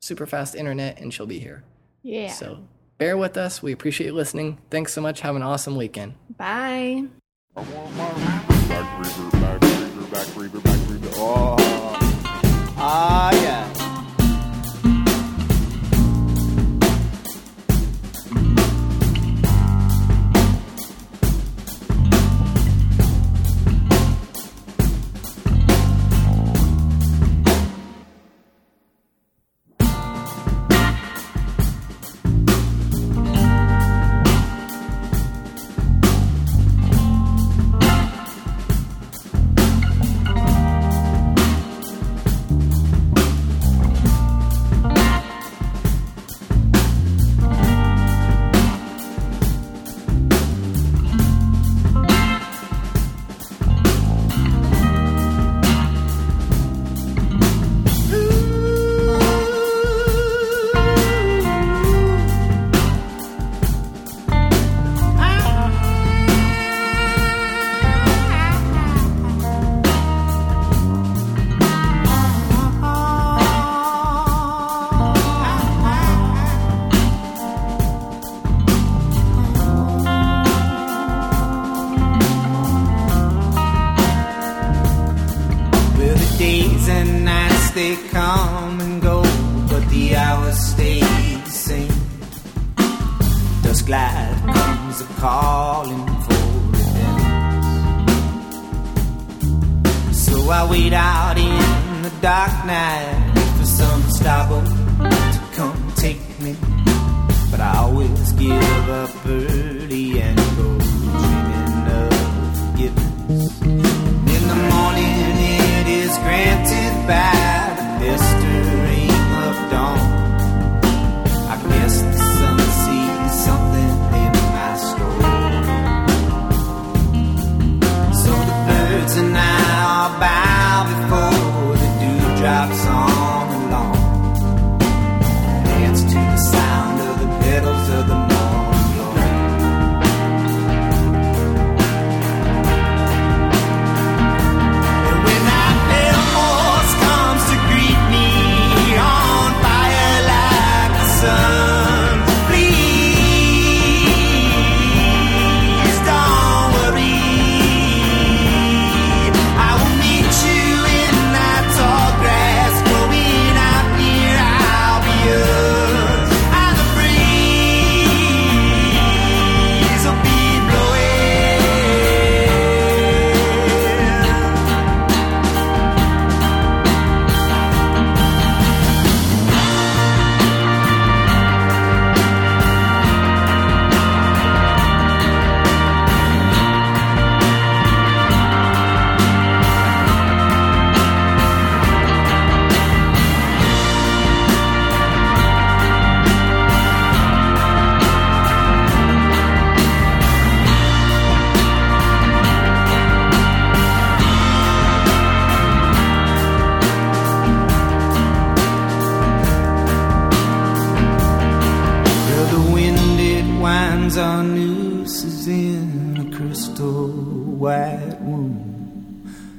super fast internet and she'll be here. Yeah. So bear with us. We appreciate you listening. Thanks so much. Have an awesome weekend. Bye. Back reaver, back reaver, back reaver, back reaver. Oh. Ah, yeah.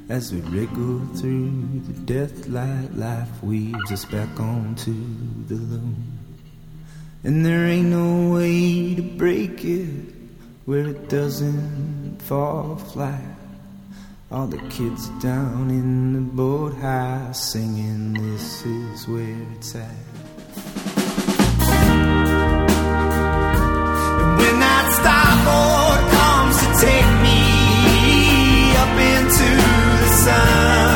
as we wriggle through the deathlight, life weaves us back onto the loom. And there ain't no way to break it where it doesn't fall flat. All the kids down in the boat high singing this is where it's at. And when that starboard comes to take coração.